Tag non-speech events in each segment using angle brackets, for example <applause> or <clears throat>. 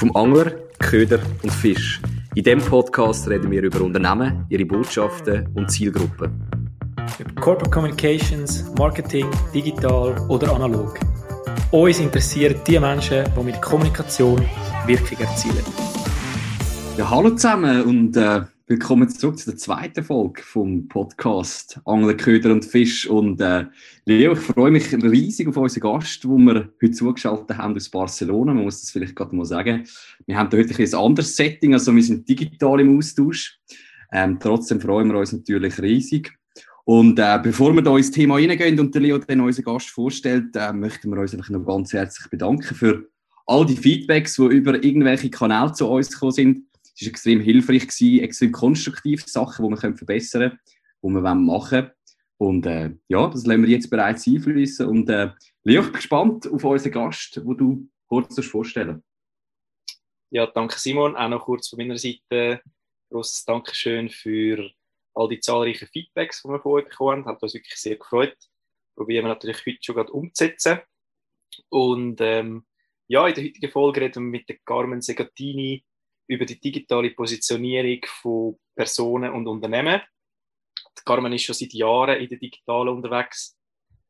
Vom Angler, Köder und Fisch. In diesem Podcast reden wir über Unternehmen, ihre Botschaften und Zielgruppen. Über Corporate Communications, Marketing, digital oder analog. Uns interessieren die Menschen, die mit Kommunikation Wirkung erzielen. Ja, hallo zusammen und äh, Willkommen zurück zu der zweiten Folge vom Podcast Angler, Köder und Fisch. Und äh, Leo, ich freue mich riesig auf unseren Gast, den wir heute zugeschaltet haben aus Barcelona. Man muss das vielleicht gerade mal sagen. Wir haben heute ein, anderes Setting, also wir sind digital im Austausch. Ähm, trotzdem freuen wir uns natürlich riesig. Und äh, bevor wir da ins Thema reingehen und Leo dann unseren Gast vorstellt, äh, möchten wir uns einfach noch ganz herzlich bedanken für all die Feedbacks, die über irgendwelche Kanäle zu uns gekommen sind es war extrem hilfreich, gewesen, extrem konstruktive Sachen, die wir verbessern können, die wir machen wollen. Und äh, ja, das lassen wir jetzt bereits einfließen. Und äh, Leo, ich bin gespannt auf unseren Gast, wo du kurz vorstellen Ja, danke Simon. Auch noch kurz von meiner Seite. Großes Dankeschön für all die zahlreichen Feedbacks, die wir euch bekommen haben. Hat uns wirklich sehr gefreut. Probieren wir natürlich heute schon gerade umzusetzen. Und ähm, ja, in der heutigen Folge reden wir mit der Carmen Segatini über die digitale Positionierung von Personen und Unternehmen. Die Carmen ist schon seit Jahren in der digitalen unterwegs,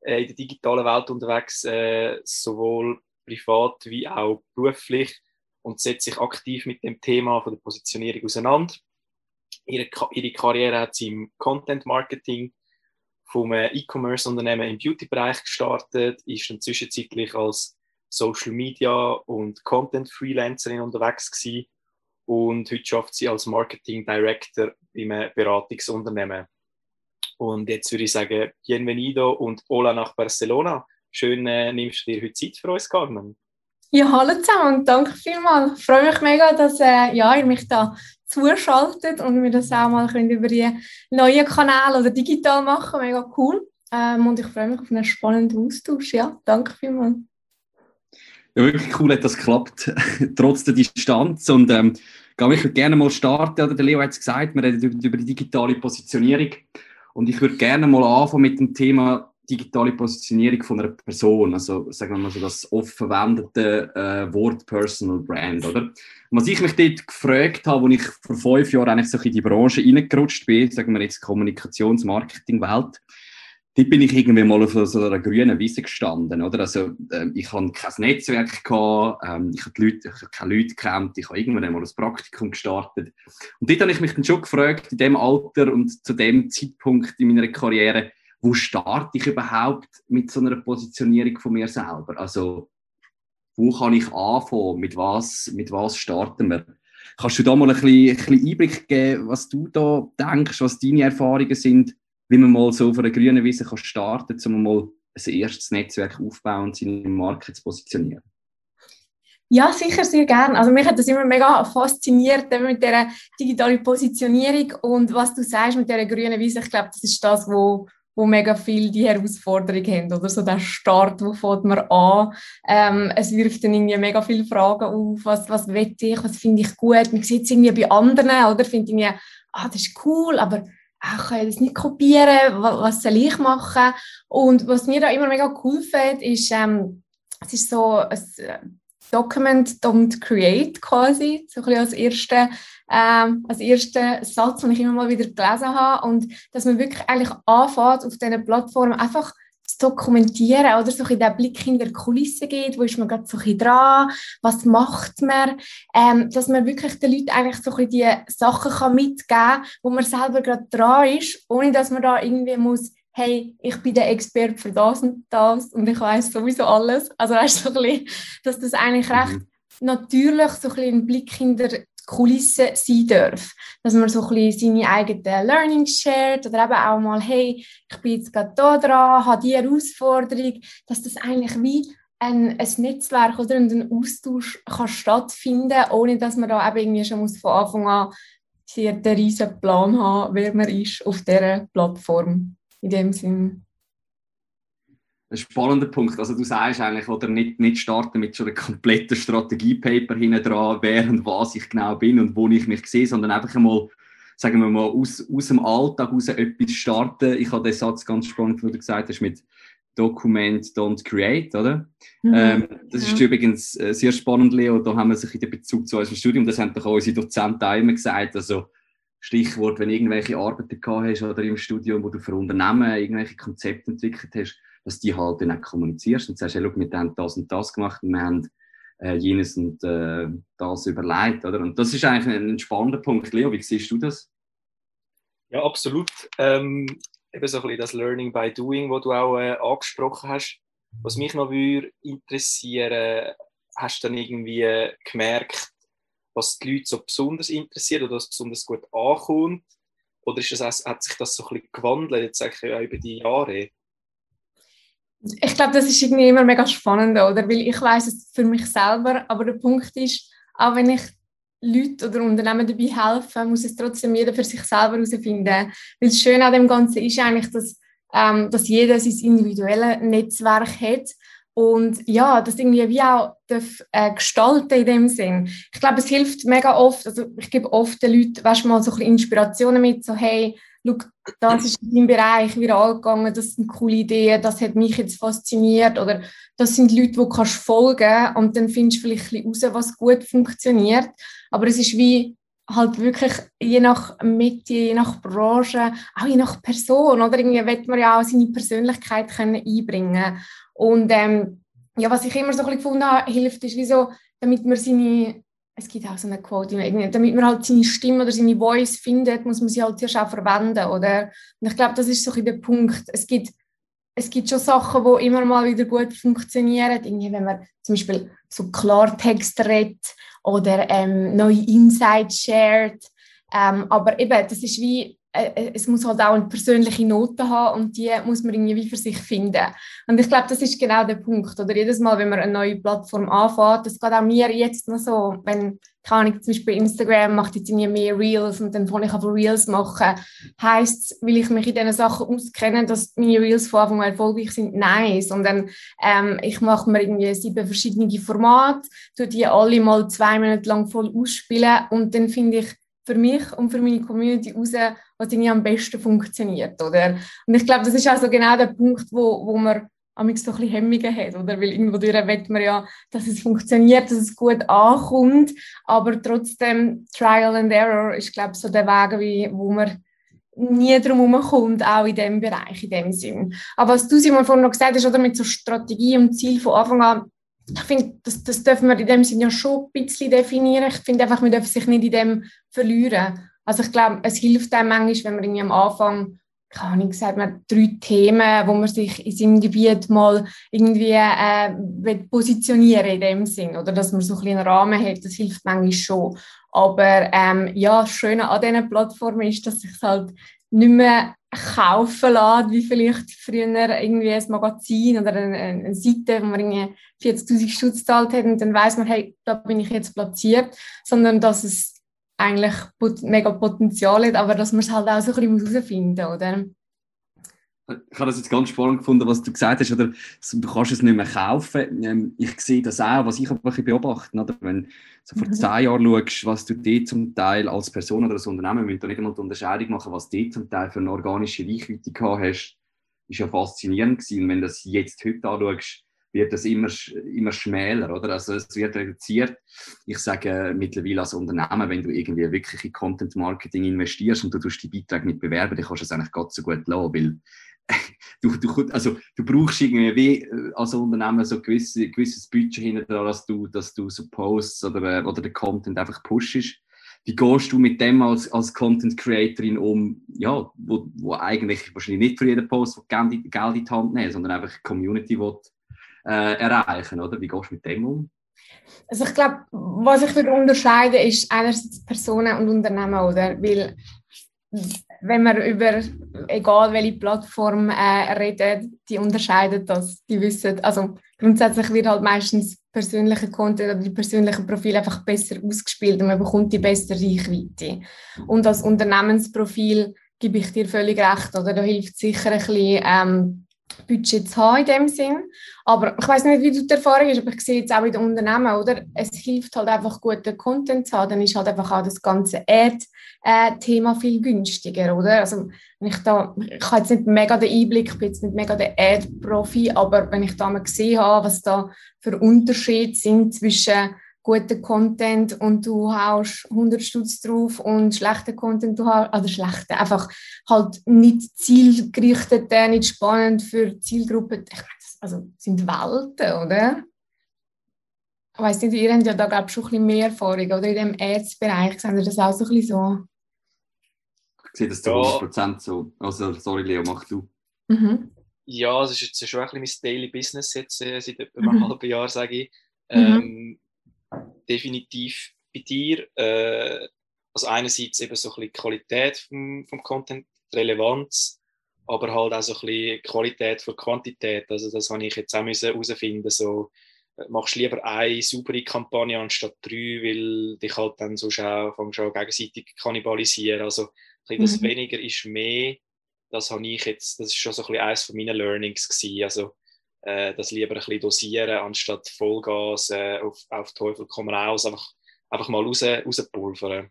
äh, in der digitalen Welt unterwegs, äh, sowohl privat wie auch beruflich und setzt sich aktiv mit dem Thema von der Positionierung auseinander. Ihre, ihre Karriere hat sie im Content Marketing vom E-Commerce-Unternehmen im Beauty-Bereich gestartet, ist dann zwischenzeitlich als Social Media und Content Freelancerin unterwegs gewesen und heute schafft sie als Marketing Director im Beratungsunternehmen. Und jetzt würde ich sagen, bienvenido und hola nach Barcelona. Schön äh, nimmst du dir heute Zeit für uns, Carmen. Ja, hallo zusammen und danke vielmals. Ich freue mich mega, dass äh, ja, ihr mich da zuschaltet und wir das auch mal können über die neuen Kanäle oder digital machen. Mega cool. Ähm, und ich freue mich auf einen spannenden Austausch. Ja, danke vielmals. Ja, wirklich cool hat das geklappt, <laughs> trotz der Distanz. Und ähm, ich würde gerne mal starten. Oder der Leo hat es gesagt, wir reden über, über die digitale Positionierung. Und ich würde gerne mal anfangen mit dem Thema digitale Positionierung von einer Person. Also sagen wir mal so das oft verwendete äh, Wort Personal Brand, oder? was ich mich dort gefragt habe, als ich vor fünf Jahren eigentlich so in die Branche reingerutscht bin, sagen wir jetzt Kommunikations-Marketing-Welt, dort bin ich irgendwie mal auf so einer grünen Wiese gestanden, oder? Also, äh, ich hatte kein Netzwerk, gehabt, ähm, ich habe Leute, ich habe keine Leute gekannt, ich habe irgendwann einmal ein Praktikum gestartet. Und dort habe ich mich dann schon gefragt, in dem Alter und zu dem Zeitpunkt in meiner Karriere, wo starte ich überhaupt mit so einer Positionierung von mir selber? Also, wo kann ich anfangen? Mit was, mit was starten wir? Kannst du da mal ein bisschen, ein bisschen Einblick geben, was du da denkst, was deine Erfahrungen sind? Wie man mal so auf einer grünen Wiese kann starten kann, um mal ein erstes Netzwerk aufbauen und seine Marke zu positionieren? Ja, sicher, sehr gerne. Also mich hat das immer mega fasziniert mit der digitalen Positionierung und was du sagst mit der grünen Wiese, ich glaube, das ist das, wo wo mega viel die Herausforderung haben oder so der Start, wo fängt man an. Ähm, es wirft dann irgendwie mega viele Fragen auf, was, was will ich, was finde ich gut. Man sieht es irgendwie bei anderen oder findet irgendwie, ah, das ist cool, aber ich kann das nicht kopieren, was soll ich machen? Und was mir da immer mega geholfen hat, ist, ähm, es ist so ein äh, Document don't create quasi, so ein bisschen als erster, ähm, als erster Satz, den ich immer mal wieder gelesen habe. Und dass man wirklich eigentlich anfängt, auf diesen Plattformen einfach dokumentieren oder so ein den Blick in der Kulisse geht, wo ist man gerade so ein dran, was macht man, ähm, dass man wirklich den Leuten eigentlich so ein die Sachen kann mitgeben kann, wo man selber gerade dran ist, ohne dass man da irgendwie muss hey, ich bin der Experte für das und das und ich weiß sowieso alles. Also weißt du, so ein bisschen, dass das eigentlich recht mhm. natürlich so ein bisschen einen Blick in der Kulisse sein darf. Dass man so ein bisschen seine eigenen Learnings shared oder eben auch mal, hey, ich bin jetzt gerade da dran, habe diese Herausforderung, dass das eigentlich wie ein, ein Netzwerk oder ein Austausch kann stattfinden ohne dass man da eben irgendwie schon muss von Anfang an den riesen Plan haben, wer man ist auf dieser Plattform. In dem Sinn ein spannender Punkt. Also du sagst eigentlich, oder nicht, nicht starten mit so einem kompletten Strategiepaper hinten dran, wer und was ich genau bin und wo ich mich sehe, sondern einfach einmal, sagen wir mal, aus, aus dem Alltag raus etwas starten. Ich habe den Satz ganz spannend, wo du gesagt hast, mit Document Don't Create, oder? Mhm. Ähm, das ist ja. übrigens äh, sehr spannend, Leo. Da haben wir sich in den Bezug zu unserem Studium, das haben doch auch unsere Dozenten auch immer gesagt. Also, Stichwort, wenn du irgendwelche Arbeiten gehabt hast oder im Studium, wo du für Unternehmen irgendwelche Konzepte entwickelt hast, dass die halt dann auch kommunizierst und sagst, hey, schau, wir haben das und das gemacht und wir haben äh, jenes und äh, das überlegt, oder? Und das ist eigentlich ein, spannender Punkt. Leo, wie siehst du das? Ja, absolut. Ähm, eben so ein bisschen das Learning by Doing, das du auch äh, angesprochen hast. Was mich noch würde interessieren, hast du dann irgendwie gemerkt, was die Leute so besonders interessiert oder was besonders gut ankommt? Oder ist das, hat sich das so ein bisschen gewandelt, jetzt sage ich, über die Jahre? Ich glaube, das ist irgendwie immer mega spannend, oder? Weil ich weiß es für mich selber, aber der Punkt ist, auch wenn ich Leute oder Unternehmen dabei helfen, muss es trotzdem jeder für sich selber herausfinden. Weil das Schöne an dem Ganzen ist eigentlich, dass, ähm, dass jeder sein individuelles Netzwerk hat und ja, das irgendwie wie auch darf, äh, gestalten in dem Sinn. Ich glaube, es hilft mega oft, also ich gebe oft den Leuten, weißt mal so ein bisschen Inspirationen mit, so hey, schau, das ist in deinem Bereich viral gegangen, das sind coole Ideen, das hat mich jetzt fasziniert oder das sind Leute, die kannst folgen und dann findest du vielleicht ein bisschen raus, was gut funktioniert. Aber es ist wie halt wirklich je nach Mitte, je nach Branche, auch je nach Person, oder irgendwie will man ja auch seine Persönlichkeit können einbringen und ähm, ja, was ich immer so ein bisschen gefunden habe, hilft, ist wie so, damit man seine es gibt auch so eine Quote, damit man halt seine Stimme oder seine Voice findet, muss man sie halt zuerst auch verwenden, oder? Und ich glaube, das ist so ein der Punkt. Es gibt, es gibt schon Sachen, die immer mal wieder gut funktionieren, irgendwie, wenn man zum Beispiel so Klartext redet oder ähm, neue Insights shared, ähm, aber eben, das ist wie, es muss halt auch eine persönliche Note haben und die muss man irgendwie für sich finden. Und ich glaube, das ist genau der Punkt. Oder jedes Mal, wenn man eine neue Plattform anfängt, das geht auch mir jetzt noch so, wenn, keine Ahnung, zum Beispiel Instagram macht jetzt irgendwie mehr Reels und dann fange ich aber Reels machen, heisst es, will ich mich in diesen Sachen auskennen, dass meine Reels von Anfang an erfolgreich sind? Nein, sondern ähm, ich mache mir irgendwie sieben verschiedene Formate, tue die alle mal zwei Monate lang voll ausspielen und dann finde ich für mich und für meine Community raus, was irgendwie am besten funktioniert, oder? Und ich glaube, das ist also genau der Punkt, wo, wo man am so ein bisschen Hemmungen hat, oder? Weil irgendwo will man ja, dass es funktioniert, dass es gut ankommt, aber trotzdem Trial and Error ist, glaube ich, so der Weg, wie, wo man nie drum kommt, auch in diesem Bereich, in dem Sinn. Aber was du, Simon, vorhin noch gesagt hast, oder mit so Strategie und Ziel von Anfang an, ich finde, das, das dürfen wir in dem Sinne ja schon ein bisschen definieren. Ich finde einfach, man darf sich nicht in dem verlieren. Also ich glaube, es hilft einem manchmal, wenn man irgendwie am Anfang, keine Ahnung, sagt man drei Themen, wo man sich in seinem Gebiet mal irgendwie äh, positionieren in dem Sinn oder dass man so ein einen Rahmen hat, das hilft manchmal schon. Aber ähm, ja, das Schöne an diesen Plattformen ist, dass sich halt nicht mehr kaufen lässt, wie vielleicht früher irgendwie ein Magazin oder eine, eine Seite, wo man irgendwie 40'000 Stutz gezahlt hat und dann weiß man, hey, da bin ich jetzt platziert, sondern dass es eigentlich mega Potenzial hat, aber dass man es halt auch so ein bisschen herausfinden muss, oder? ich habe das jetzt ganz spannend gefunden, was du gesagt hast, oder du kannst es nicht mehr kaufen. Ähm, ich sehe das auch, was ich aber beobachte, oder? wenn du vor mhm. zehn Jahren schaust, was du dort zum Teil als Person oder als Unternehmen, wir müssen da die Unterscheidung machen, was du zum Teil für eine organische Reichweite gehabt hast, ist ja faszinierend gewesen. Und wenn du das jetzt heute anschaust, wird das immer, immer schmäler, oder? Also es wird reduziert. Ich sage mittlerweile als Unternehmen, wenn du irgendwie wirklich in Content Marketing investierst und du tust die Beiträge nicht bewerben, dann kannst du es eigentlich ganz so gut lassen, weil <laughs> du, du, also, du brauchst irgendwie wie äh, als Unternehmen so ein gewisse, gewisses Budget hinter dass du, dass du so Posts oder, äh, oder den Content einfach pushst. Wie gehst du mit dem als, als Content Creatorin um, ja, wo, wo eigentlich wahrscheinlich nicht für jeden Post Geld, Geld in die Hand nehmen, sondern einfach Community will, äh, erreichen, oder? Wie gehst du mit dem um? Also ich glaube, was ich würde unterscheiden, ist einerseits Personen und Unternehmen, oder? Weil wenn wir über egal welche Plattform äh, reden, die unterscheiden das, die wissen, also grundsätzlich wird halt meistens persönliche Content oder die persönlichen Profile einfach besser ausgespielt und man bekommt die beste Reichweite. Und als Unternehmensprofil gebe ich dir völlig recht, oder da hilft sicher ein bisschen ähm, Budget zu haben in dem Sinn. Aber ich weiß nicht, wie du die Erfahrung hast, aber ich sehe jetzt auch in den Unternehmen, oder? Es hilft halt einfach, guten Content zu haben. Dann ist halt einfach auch das ganze Ad-Thema viel günstiger, oder? Also, wenn ich da, ich habe jetzt nicht mega den Einblick, ich bin jetzt nicht mega der Ad-Profi, aber wenn ich da mal gesehen habe, was da für Unterschiede sind zwischen guten Content und du haust 100 Stutz drauf und schlechten Content du hast, also schlechte, einfach halt nicht zielgerichtet, nicht spannend für Zielgruppen. Ich meine, also sind Welten, oder? Ich weiss nicht, ihr habt ja da glaube ich schon ein bisschen mehr Erfahrung, oder in dem Ärztebereich, seht ihr das auch so ein bisschen so? Ich sehe das zu 100% so. Also, sorry Leo, mach du. Mhm. Ja, es ist jetzt schon ein bisschen mein Daily Business jetzt, äh, seit etwa einem mhm. halben Jahr, sage ich. Mhm. Definitiv bei dir. Äh, also einerseits eben so ein bisschen die Qualität vom, vom Content, die Relevanz, aber halt auch so ein bisschen Qualität vor Quantität. Also das habe ich jetzt auch herausfinden so äh, machst lieber eine saubere Kampagne anstatt drei, weil dich halt dann so auch, fängst auch gegenseitig kannibalisieren. Also ein das mhm. weniger ist mehr, das habe ich jetzt, das ist schon so ein bisschen eines von meinen Learnings gewesen. Also äh, das lieber ein bisschen dosieren, anstatt Vollgas äh, auf, auf Teufel komm raus, einfach, einfach mal raus, rauspulvern.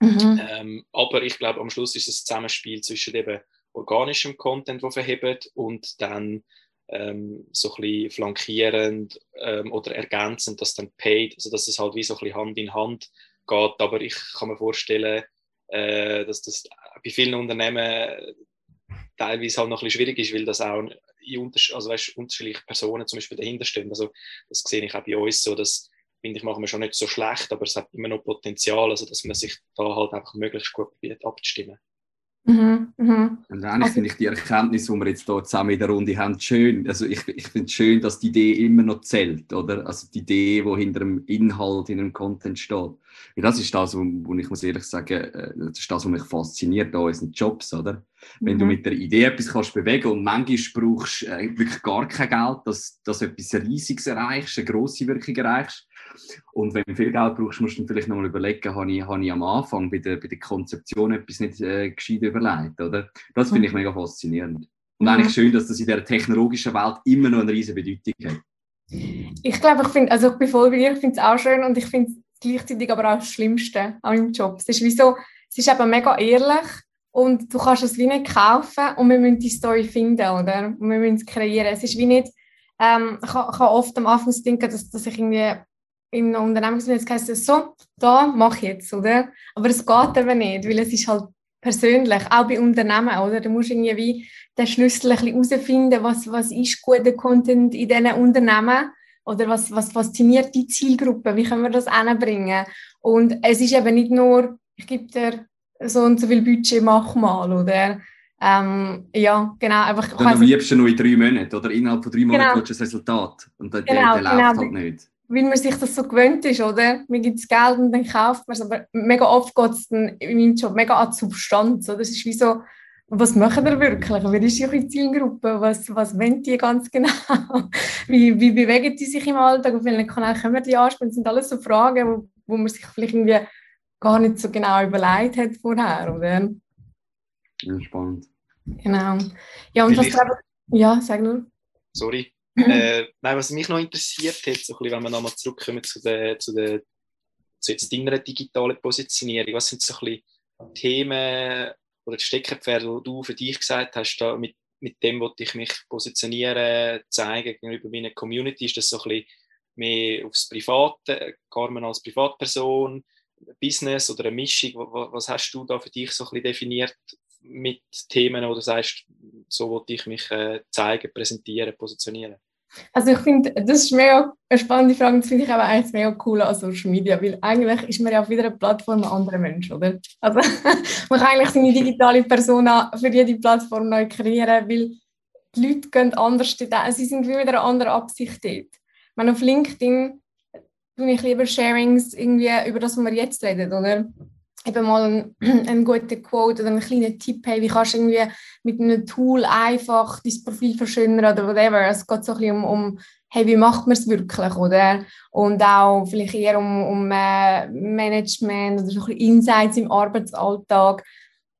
Mhm. Ähm, aber ich glaube, am Schluss ist es ein Zusammenspiel zwischen eben organischem Content, der verhebt, und dann ähm, so ein bisschen flankierend ähm, oder ergänzend, dass dann paid, also dass es halt wie so ein bisschen Hand in Hand geht. Aber ich kann mir vorstellen, äh, dass das bei vielen Unternehmen teilweise halt noch ein bisschen schwierig ist, weil das auch in also, weißt, unterschiedliche Personen zum Beispiel dahinter stehen. Also das sehe ich auch bei uns so, dass finde ich, machen wir schon nicht so schlecht, aber es hat immer noch Potenzial, also dass man sich da halt einfach möglichst gut probiert abzustimmen. Mhm, mhm. Und eigentlich also, finde ich die Erkenntnis, die wir jetzt hier zusammen in der Runde haben, schön. Also ich, ich finde es schön, dass die Idee immer noch zählt, oder? Also die Idee, die hinter dem Inhalt, in dem Content steht. Und das ist das, wo, ich muss ehrlich sagen, äh, das ist das, was mich fasziniert an unseren Jobs, oder? Wenn du mhm. mit der Idee etwas kannst bewegen und manchmal brauchst du äh, wirklich gar kein Geld, dass, dass du etwas Riesiges erreichst, eine grosse Wirkung erreichst. Und wenn du viel Geld brauchst, musst du vielleicht nochmal überlegen, habe ich, habe ich am Anfang bei der, bei der Konzeption etwas nicht äh, gescheit überlegt, oder? Das finde ich mhm. mega faszinierend. Und mhm. eigentlich schön, dass das in der technologischen Welt immer noch eine riesige Bedeutung hat. Ich glaube, ich finde, also ich bin voll bei dir, ich finde es auch schön und ich finde es gleichzeitig aber auch das Schlimmste an meinem Job. Es ist wie so, es ist eben mega ehrlich und du kannst es wie nicht kaufen und wir müssen die Story finden, oder? Und wir müssen es kreieren. Es ist wie nicht, ähm, ich, habe, oft am Anfang denken, dass, dass ich irgendwie im Unternehmen jetzt heisst so, da mach ich jetzt, oder? Aber es geht eben nicht, weil es ist halt persönlich, auch bei Unternehmen, oder? Du musst irgendwie wie den Schlüssel herausfinden, was, was ist guter Content in diesen Unternehmen oder was, was fasziniert die Zielgruppe, wie können wir das anbringen? Und es ist eben nicht nur, ich gebe dir so und so viel Budget, mach mal, oder? Ähm, ja, genau. Einfach, Dann am liebsten nur in drei Monaten, oder? Innerhalb von drei Monaten genau. willst du das Resultat. Und der, genau, der, der genau. läuft halt nicht weil man sich das so gewöhnt ist, oder? Man gibt das Geld und dann kauft man es. Aber mega oft geht es in meinem Job mega an Substanz. Oder? Es ist wie so, was machen wir wirklich? Wer ist ihre Zielgruppe? Was, was wollen die ganz genau? <laughs> wie, wie bewegen die sich im Alltag? Auf welchen Kanal können wir die ansprechen? Das sind alles so Fragen, wo, wo man sich vielleicht irgendwie gar nicht so genau überlegt hat vorher, oder? Ja, spannend. Genau. Ja, und was Ja, sag nur. Sorry. Mhm. Äh, nein, was mich noch interessiert hat, so ein bisschen, wenn wir nochmal zurückkommen zu der, zu der zu jetzt deiner digitalen Positionierung, was sind so ein bisschen Themen oder die Steckenpferde, die du für dich gesagt hast, da mit, mit dem, wo ich mich positionieren, zeigen gegenüber meiner Community, ist das so ein bisschen mehr aufs Private, Carmen als Privatperson, Business oder eine Mischung? Was hast du da für dich so ein bisschen definiert mit Themen oder sagst, so wollte ich mich äh, zeigen, präsentieren, positionieren? Also ich finde, das ist mega eine spannende Frage, das finde ich aber eigentlich mega cool an Social Media, weil eigentlich ist man ja auf jeder Plattform ein anderer Mensch, oder? Also <laughs> man kann eigentlich seine digitale Persona für jede Plattform neu kreieren, weil die Leute gehen anders sie sind wie mit einer anderen Absicht dort. Meine, auf LinkedIn tue ich lieber Sharings irgendwie über das, was wir jetzt reden, oder? Eben mal einen, <clears throat> einen guten Quote oder einen kleinen Tipp haben, wie kannst du irgendwie mit einem Tool einfach dein Profil verschönern oder whatever. Es geht so ein bisschen um, um hey, wie macht man es wirklich, oder? Und auch vielleicht eher um, um äh, Management oder so ein bisschen Insights im Arbeitsalltag.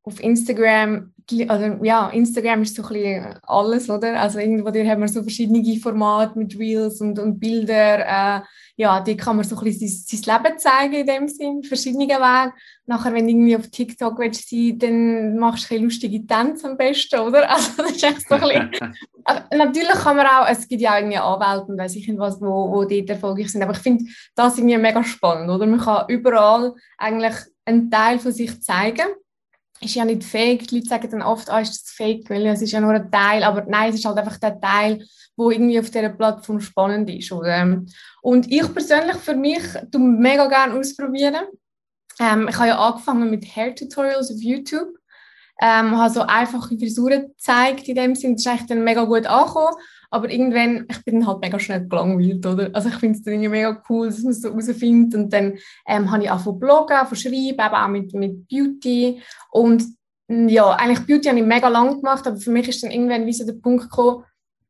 Auf Instagram also, ja, Instagram ist so ein bisschen alles, oder? Also irgendwo da haben wir so verschiedene Formate mit Reels und, und Bilder. Äh, ja, die kann man so ein bisschen sein, sein Leben zeigen in dem Sinn, verschiedene Wege. Nachher, wenn du irgendwie auf TikTok willst sein, dann machst du ein lustige Tänze am besten, oder? <laughs> Also das ist echt so ein bisschen... <laughs> natürlich kann man auch, es gibt ja auch irgendwie Anwälte und weiss ich nicht was, wo, wo dort erfolgreich sind, aber ich finde das irgendwie mega spannend, oder? Man kann überall eigentlich einen Teil von sich zeigen ist ja nicht fake. Die Leute sagen dann oft, ah, ist das fake, weil es ist ja nur ein Teil. Aber nein, es ist halt einfach der Teil, wo irgendwie auf dieser Plattform spannend ist. Oder? Und ich persönlich für mich tu mega gerne ausprobieren. Ähm, ich habe ja angefangen mit Hair Tutorials auf YouTube. Ähm, habe so einfache Frisuren gezeigt in dem Sinne. Das ist eigentlich dann mega gut angekommen. Aber irgendwann, ich bin halt mega schnell gelangweilt, oder? Also ich finde es dann mega cool, dass man es so herausfindet. Und dann ähm, habe ich auch von bloggen, von schreiben, eben auch mit, mit Beauty. Und ja, eigentlich Beauty habe ich mega lang gemacht, aber für mich ist dann irgendwann wie so der Punkt gekommen,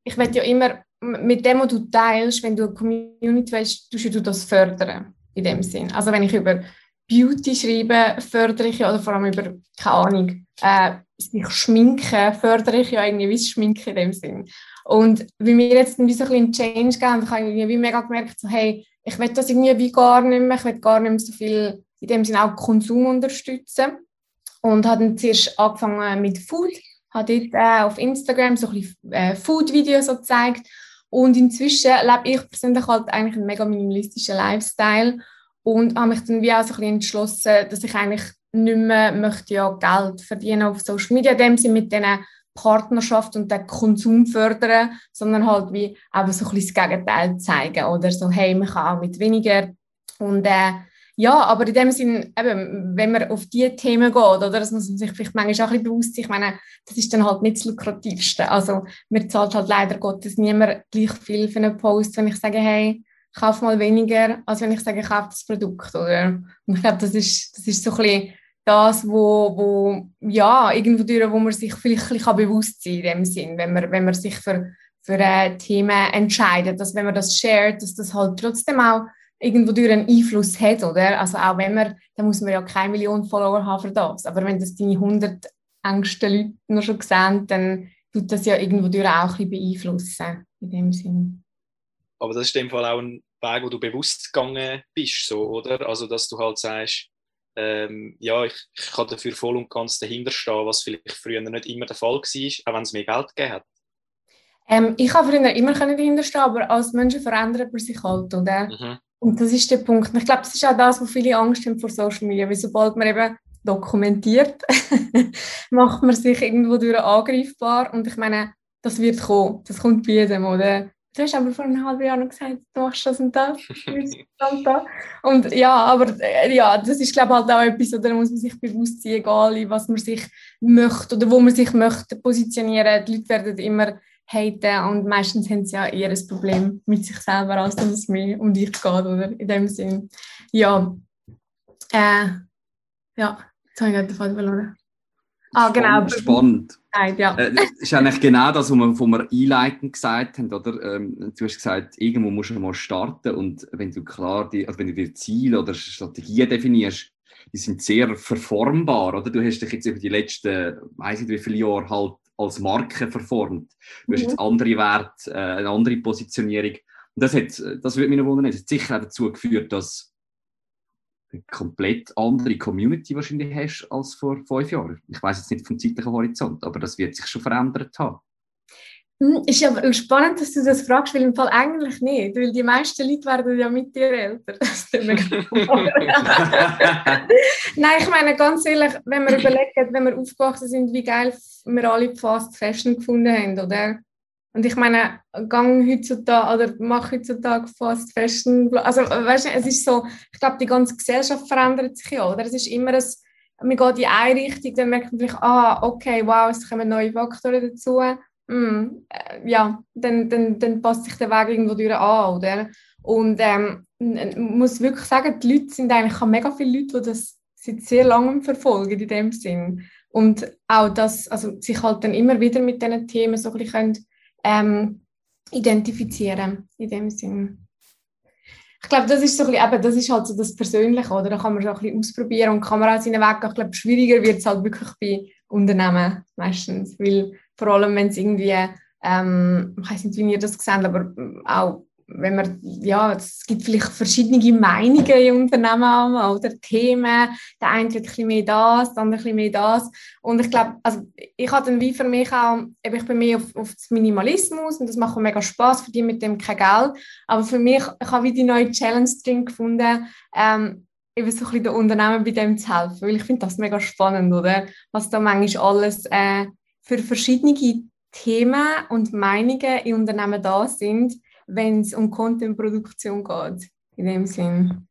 ich werde ja immer mit dem, was du teilst, wenn du eine Community willst, tust du das fördern, in dem Sinn. Also wenn ich über Beauty schreibe, fördere ich ja, oder vor allem über, keine Ahnung, äh, sich schminken, fördere ich ja irgendwie wie Schminken in dem Sinn. Und wie wir jetzt ein bisschen einen Change geben, habe ich irgendwie mega gemerkt, so, hey, ich will das irgendwie wie gar nicht mehr, ich will gar nicht mehr so viel in dem Sinne auch Konsum unterstützen. Und habe dann zuerst angefangen mit Food, habe dort äh, auf Instagram so ein bisschen äh, Food-Videos so gezeigt. Und inzwischen lebe ich persönlich halt eigentlich einen mega minimalistischen Lifestyle und habe mich dann wie auch so ein bisschen entschlossen, dass ich eigentlich nicht mehr möchte ja Geld verdienen auf Social Media, in dem Sinne mit diesen Partnerschaft und den Konsum fördern, sondern halt wie einfach so ein bisschen das Gegenteil zeigen oder so, hey, man kann auch mit weniger und äh, ja, aber in dem Sinn, eben, wenn man auf diese Themen geht, oder, das muss man sich vielleicht manchmal auch ein bisschen bewusst sein, ich meine, das ist dann halt nicht das Lukrativste. Also, mir zahlt halt leider Gottes niemand gleich viel für einen Post, wenn ich sage, hey, kauf mal weniger, als wenn ich sage, kauf das Produkt, oder? Und ich glaube, das ist, das ist so ein bisschen das, wo, wo ja, irgendwo durch, wo man sich vielleicht ein bisschen bewusst sein kann, in dem Sinn, wenn man, wenn man sich für, für äh, Themen entscheidet, dass wenn man das shared, dass das halt trotzdem auch irgendwo durch einen Einfluss hat, oder? Also auch wenn man, dann muss man ja keine Millionen Follower haben für das, aber wenn das deine 100 engsten Leute noch schon sehen, dann tut das ja irgendwo durch auch ein bisschen beeinflussen, in dem Sinn. Aber das ist in dem Fall auch ein Weg, wo du bewusst gegangen bist, so, oder? Also, dass du halt sagst, ähm, ja, ich, ich kann dafür voll und ganz dahinter stehen, was vielleicht früher nicht immer der Fall war, auch wenn es mehr Geld gegeben hat. Ähm, ich habe früher immer dahinter stehen, aber als Menschen verändert man sich halt, oder? Mhm. Und das ist der Punkt. Ich glaube, das ist auch das, wo viele Angst haben vor Social Media, weil sobald man eben dokumentiert, <laughs> macht man sich irgendwo durch angreifbar und ich meine, das wird kommen, das kommt bei jedem, oder? Du hast aber vor einem halben Jahr noch gesagt, <laughs> du machst das und das. und ja, aber äh, ja, das ist glaube ich halt auch etwas, oder da muss man sich bewusst sein, egal was man sich möchte oder wo man sich möchte positionieren. Die Leute werden immer haten und meistens haben sie ja eher ein Problem mit sich selber, als dass es mir um dich geht, oder? In dem Sinn. Ja. Äh, ja, jetzt habe ich gerade den Fall verloren. Ah, genau. Spannend. Ja. Äh, das ist eigentlich genau das, was wir, was wir einleitend gesagt haben, oder? Ähm, du hast gesagt, irgendwo musst du mal starten und wenn du klar, die, also wenn du dir Ziele oder Strategien definierst, die sind sehr verformbar, oder? Du hast dich jetzt über die letzten, weiß nicht wie viele Jahre halt als Marke verformt. Du hast jetzt mhm. andere Werte, äh, eine andere Positionierung. Und das, hat, das würde mich noch wundern, das hat sicher auch dazu geführt, dass eine komplett andere Community wahrscheinlich hast als vor fünf Jahren. Ich weiß jetzt nicht vom zeitlichen Horizont, aber das wird sich schon verändert haben. Hm, ist aber spannend, dass du das fragst, weil im Fall eigentlich nicht, weil die meisten Leute werden ja mit dir älter. <laughs> <laughs> Nein, ich meine ganz ehrlich, wenn wir überlegen, wenn wir aufgewachsen sind, wie geil wir alle Fast Fashion gefunden haben, oder? Und ich meine, gang heutzutage oder mache heutzutage Fast Fashion. Also, weißt du, es ist so, ich glaube, die ganze Gesellschaft verändert sich ja, oder? Es ist immer ein, man geht in eine Richtung, dann merkt man vielleicht, ah, okay, wow, es kommen neue Faktoren dazu. Mm, äh, ja, dann, dann, dann passt sich der Weg irgendwo durch an, oder? Und ähm, muss wirklich sagen, die Leute sind eigentlich, ich habe mega viele Leute, die das seit sehr langem verfolgen, in dem Sinn. Und auch das, also sich halt dann immer wieder mit diesen Themen so ein bisschen ähm, identifizieren, in dem Sinn. Ich glaube, das ist so ein bisschen, das ist halt so das Persönliche, oder? Da kann man so ein bisschen ausprobieren und kann man auch seinen Weg, ich glaube, schwieriger wird es halt wirklich bei Unternehmen meistens, weil vor allem, wenn es irgendwie, ähm, ich weiß nicht, wie ihr das seht, aber auch wenn man, ja, es gibt vielleicht verschiedene Meinungen in Unternehmen oder Themen. Der eine hat ein mehr das, der andere ein mehr das. Und ich glaube, also ich habe dann wie für mich auch, ich bin mehr auf, auf Minimalismus und das macht mir mega Spaß, für die mit dem kein Geld. Aber für mich, ich habe wie die neue Challenge drin gefunden, ähm, eben so ein bisschen den Unternehmen bei dem zu helfen, weil ich finde das mega spannend, oder? Was da manchmal alles äh, für verschiedene Themen und Meinungen in Unternehmen da sind, wenn es um Contentproduktion geht, in dem Sinn.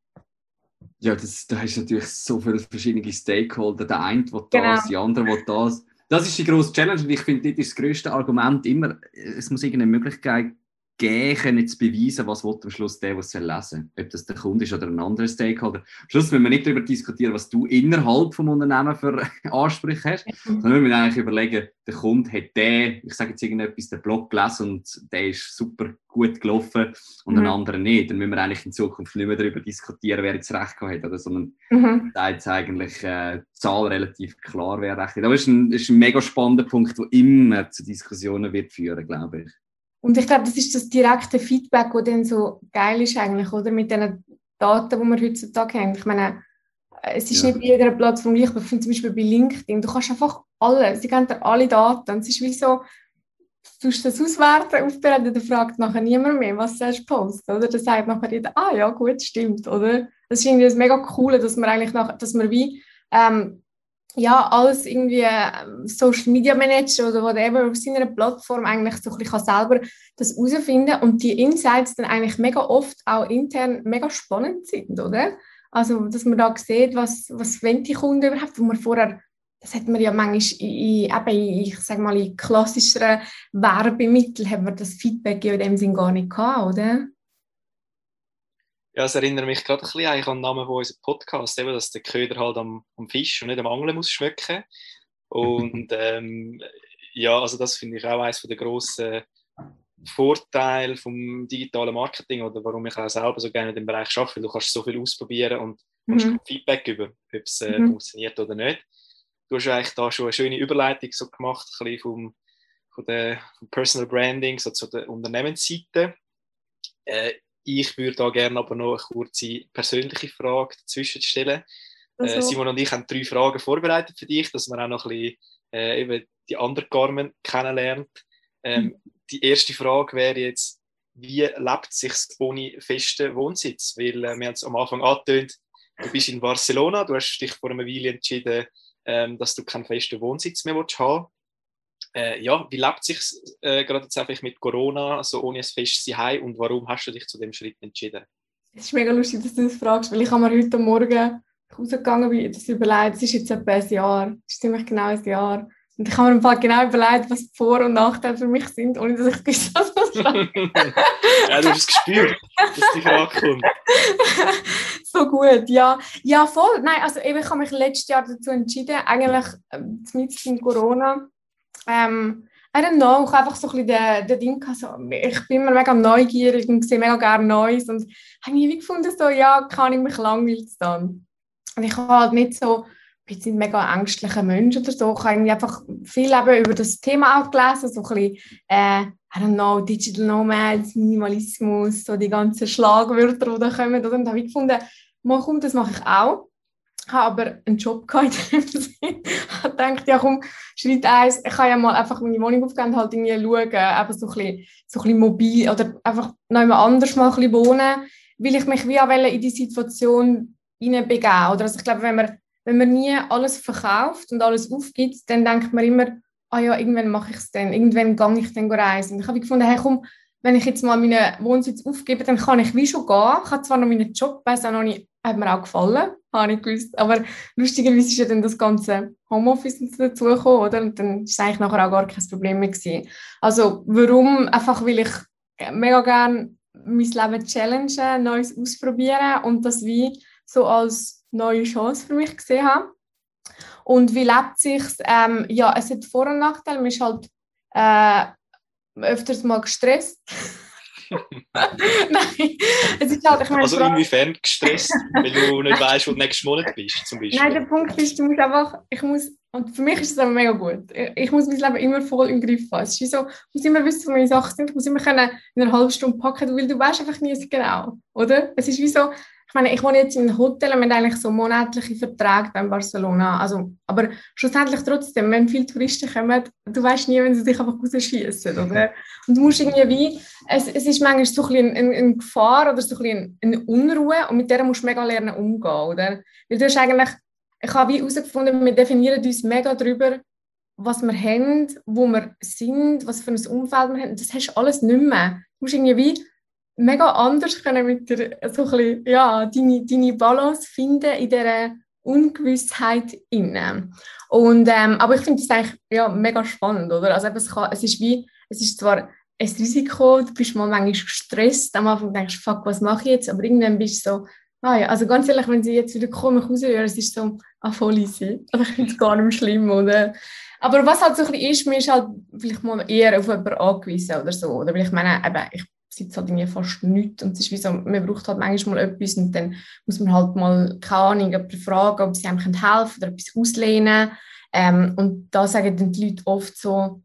Ja, das, da hast du natürlich so viele verschiedene Stakeholder. Der eine will genau. das, die andere will das. Das ist die grosse Challenge und ich finde, das ist das grösste Argument immer, es muss irgendeine Möglichkeit gehen, jetzt beweisen, was will am Schluss der, was lesen soll. Ob das der Kunde ist oder ein anderer Stakeholder. Am Schluss müssen wir nicht darüber diskutieren, was du innerhalb vom Unternehmen für <laughs> Ansprüche hast, sondern wir müssen eigentlich überlegen, der Kunde hat den, ich sage jetzt irgendetwas, den Blog gelesen und der ist super gut gelaufen und mhm. ein anderer nicht. Dann müssen wir eigentlich in Zukunft nicht mehr darüber diskutieren, wer jetzt recht hat, oder, sondern mhm. da ist eigentlich äh, die Zahl relativ klar, wer recht hat. Aber es ist ein, ist ein mega spannender Punkt, der immer zu Diskussionen wird führen, glaube ich. Und ich glaube, das ist das direkte Feedback, das dann so geil ist eigentlich, oder? Mit den Daten, die wir heutzutage haben. Ich meine, es ist ja. nicht bei jeder Plattform gleich, aber ich finde zum Beispiel bei LinkedIn, du kannst einfach alle, sie geben dir alle Daten. Und es ist wie so, du tust das auswerten, aufbereiten, dann fragt nachher niemand mehr, was du posten, oder? Dann sagt nachher jeder, ah ja, gut, stimmt, oder? Das ist irgendwie das mega coole, dass man eigentlich nach, dass man wie ähm, ja, alles irgendwie ähm, Social Media Manager oder whatever auf seiner Plattform eigentlich so ein bisschen selber das herausfinden und die Insights dann eigentlich mega oft auch intern mega spannend sind, oder? Also, dass man da sieht, was, was wollen die Kunden überhaupt, wo man vorher, das hat man ja manchmal in, eben in, ich sag mal, in klassischeren Werbemitteln hat man das Feedback ja in dem Sinn gar nicht gehabt, oder? Ja, es erinnert mich gerade ein bisschen an den Namen von unserem Podcast, eben, dass der Köder halt am, am Fisch und nicht am Angeln muss schmecken. Und <laughs> ähm, ja, also das finde ich auch eines der grossen Vorteile vom digitalen Marketing oder warum ich auch selber so gerne in dem Bereich arbeite, weil du kannst so viel ausprobieren und mhm. Feedback über, ob es äh, mhm. funktioniert oder nicht. Du hast eigentlich da schon eine schöne Überleitung so gemacht, ein bisschen vom, von der, vom Personal Branding so zu der Unternehmensseite. Äh, ich würde da gerne aber noch eine kurze persönliche Frage dazwischen stellen. Äh, also. Äh, Simon und ich haben drei Fragen vorbereitet für dich, dass man auch noch ein bisschen äh, eben die anderen Garmen kennenlernt. Ähm, mhm. Die erste Frage wäre jetzt, wie lebt sich ohne festen Wohnsitz? Weil äh, wir haben es am Anfang angetönt, du bist in Barcelona, du hast dich vor einer Weile entschieden, ähm, dass du keinen festen Wohnsitz mehr willst haben äh, ja, wie lebt es sich äh, gerade jetzt einfach mit Corona, so ohne ein festes Zuhause und warum hast du dich zu dem Schritt entschieden? Es ist mega lustig, dass du das fragst, weil ich habe mir heute Morgen rausgegangen bin, das überlegt, es ist jetzt etwa ein Jahr, es ist ziemlich genau ein Jahr. Und ich habe mir im Fall genau überlegt, was die Vor- und Nachteile für mich sind, ohne dass ich gewusst habe, was Ja, du hast es gespürt, dass die Frage kommt. <laughs> so gut, ja. Ja, voll. Nein, also eben, ich habe mich letztes Jahr dazu entschieden, eigentlich ähm, mit in Corona ähm, I don't know, ich einfach so ein bisschen den, Ding gehabt, so, ich bin immer mega neugierig und sehe mega gerne Neues und habe mich gefunden, so, ja, kann ich mich langweilig dann. Und ich habe halt nicht so, ich bin ein mega ängstlicher Mensch oder so, ich habe einfach viel eben über das Thema auch gelesen, so ein bisschen, äh, I don't know, Digital Nomads, Minimalismus, so die ganzen Schlagwörter, die da kommen, und dann habe ich gefunden, mal komm, das mache ich auch habe aber einen Job <laughs> gehabt Ich habe gedacht, ja komm, Schritt eins, ich kann ja mal einfach meine Wohnung aufgeben und halt irgendwie schauen, einfach so ein bisschen, so ein bisschen mobil oder einfach noch mal anders mal ein bisschen wohnen, weil ich mich wie auch in die Situation hineinbegeben. Oder also ich glaube, wenn man, wenn man nie alles verkauft und alles aufgibt, dann denkt man immer, ah ja, irgendwann mache ich es dann, irgendwann gehe ich dann reisen. Und ich habe gefunden, hey komm, wenn ich jetzt mal meinen Wohnsitz aufgebe, dann kann ich wie schon gehen. Ich habe zwar noch meinen Job, weiß auch noch nicht, hat mir auch gefallen, habe ich gewusst. Aber lustigerweise ist ja dann das ganze Homeoffice dazugekommen, oder? Und dann war es eigentlich nachher auch gar kein Problem mehr. Gewesen. Also warum? Einfach weil ich mega gerne mein Leben challengen, Neues ausprobieren und das wie so als neue Chance für mich gesehen habe. Und wie lebt sich ähm, Ja, es hat Vor- und Nachteile. Man ist halt äh, öfters mal gestresst. <laughs> Nein, es ist halt, ich meine, also inwiefern gestresst, weil du nicht weißt, wo du nächsten Monat bist, zum Beispiel? Nein, der Punkt ist, du musst einfach, ich muss, und für mich ist das aber mega gut, ich, muss mein Leben immer voll im Griff haben. Es ist so, ich muss immer wissen, wo meine Sachen sind, ich muss immer können in einer halben Stunde packen, weil du weißt einfach nie so genau, oder? Es ist wie so, ich meine, ich wohne jetzt in einem Hotel und wir haben eigentlich so monatliche Verträge beim Barcelona. Also, aber schlussendlich trotzdem, wenn viele Touristen kommen, du weißt nie, wenn sie dich einfach rausschießen, oder? Und du musst irgendwie wie, es, es ist manchmal so ein eine, eine Gefahr oder so ein eine Unruhe und mit der musst du mega lernen umgehen, oder? Weil du hast eigentlich, ich habe wie herausgefunden, wir definieren uns mega darüber, was wir haben, wo wir sind, was für ein Umfeld wir haben. Das hast du alles nicht mehr. Du musst irgendwie wie mega anders können mit der, so ein bisschen, ja, deine, deine Balance finden in dieser Ungewissheit inne. Und, ähm, aber ich finde das eigentlich ja, mega spannend, oder? Also es, kann, es ist wie, es ist zwar ein Risiko, du bist mal manchmal gestresst, am Anfang denkst du, fuck, was mache ich jetzt? Aber irgendwann bist du so, ah ja, also ganz ehrlich, wenn sie jetzt wieder kommen, raushören, es ist so, ah, voll easy. Also ich finde es gar nicht schlimm, oder? Aber was halt so ein bisschen ist, mir ist halt vielleicht mal eher auf jemanden angewiesen oder so. Oder weil ich meine, eben, ich sitzt halt irgendwie fast nichts und es ist wie so, man braucht halt manchmal mal etwas und dann muss man halt mal, keine Ahnung, jemanden fragen, ob sie einem helfen können oder etwas auslehnen ähm, und da sagen dann die Leute oft so,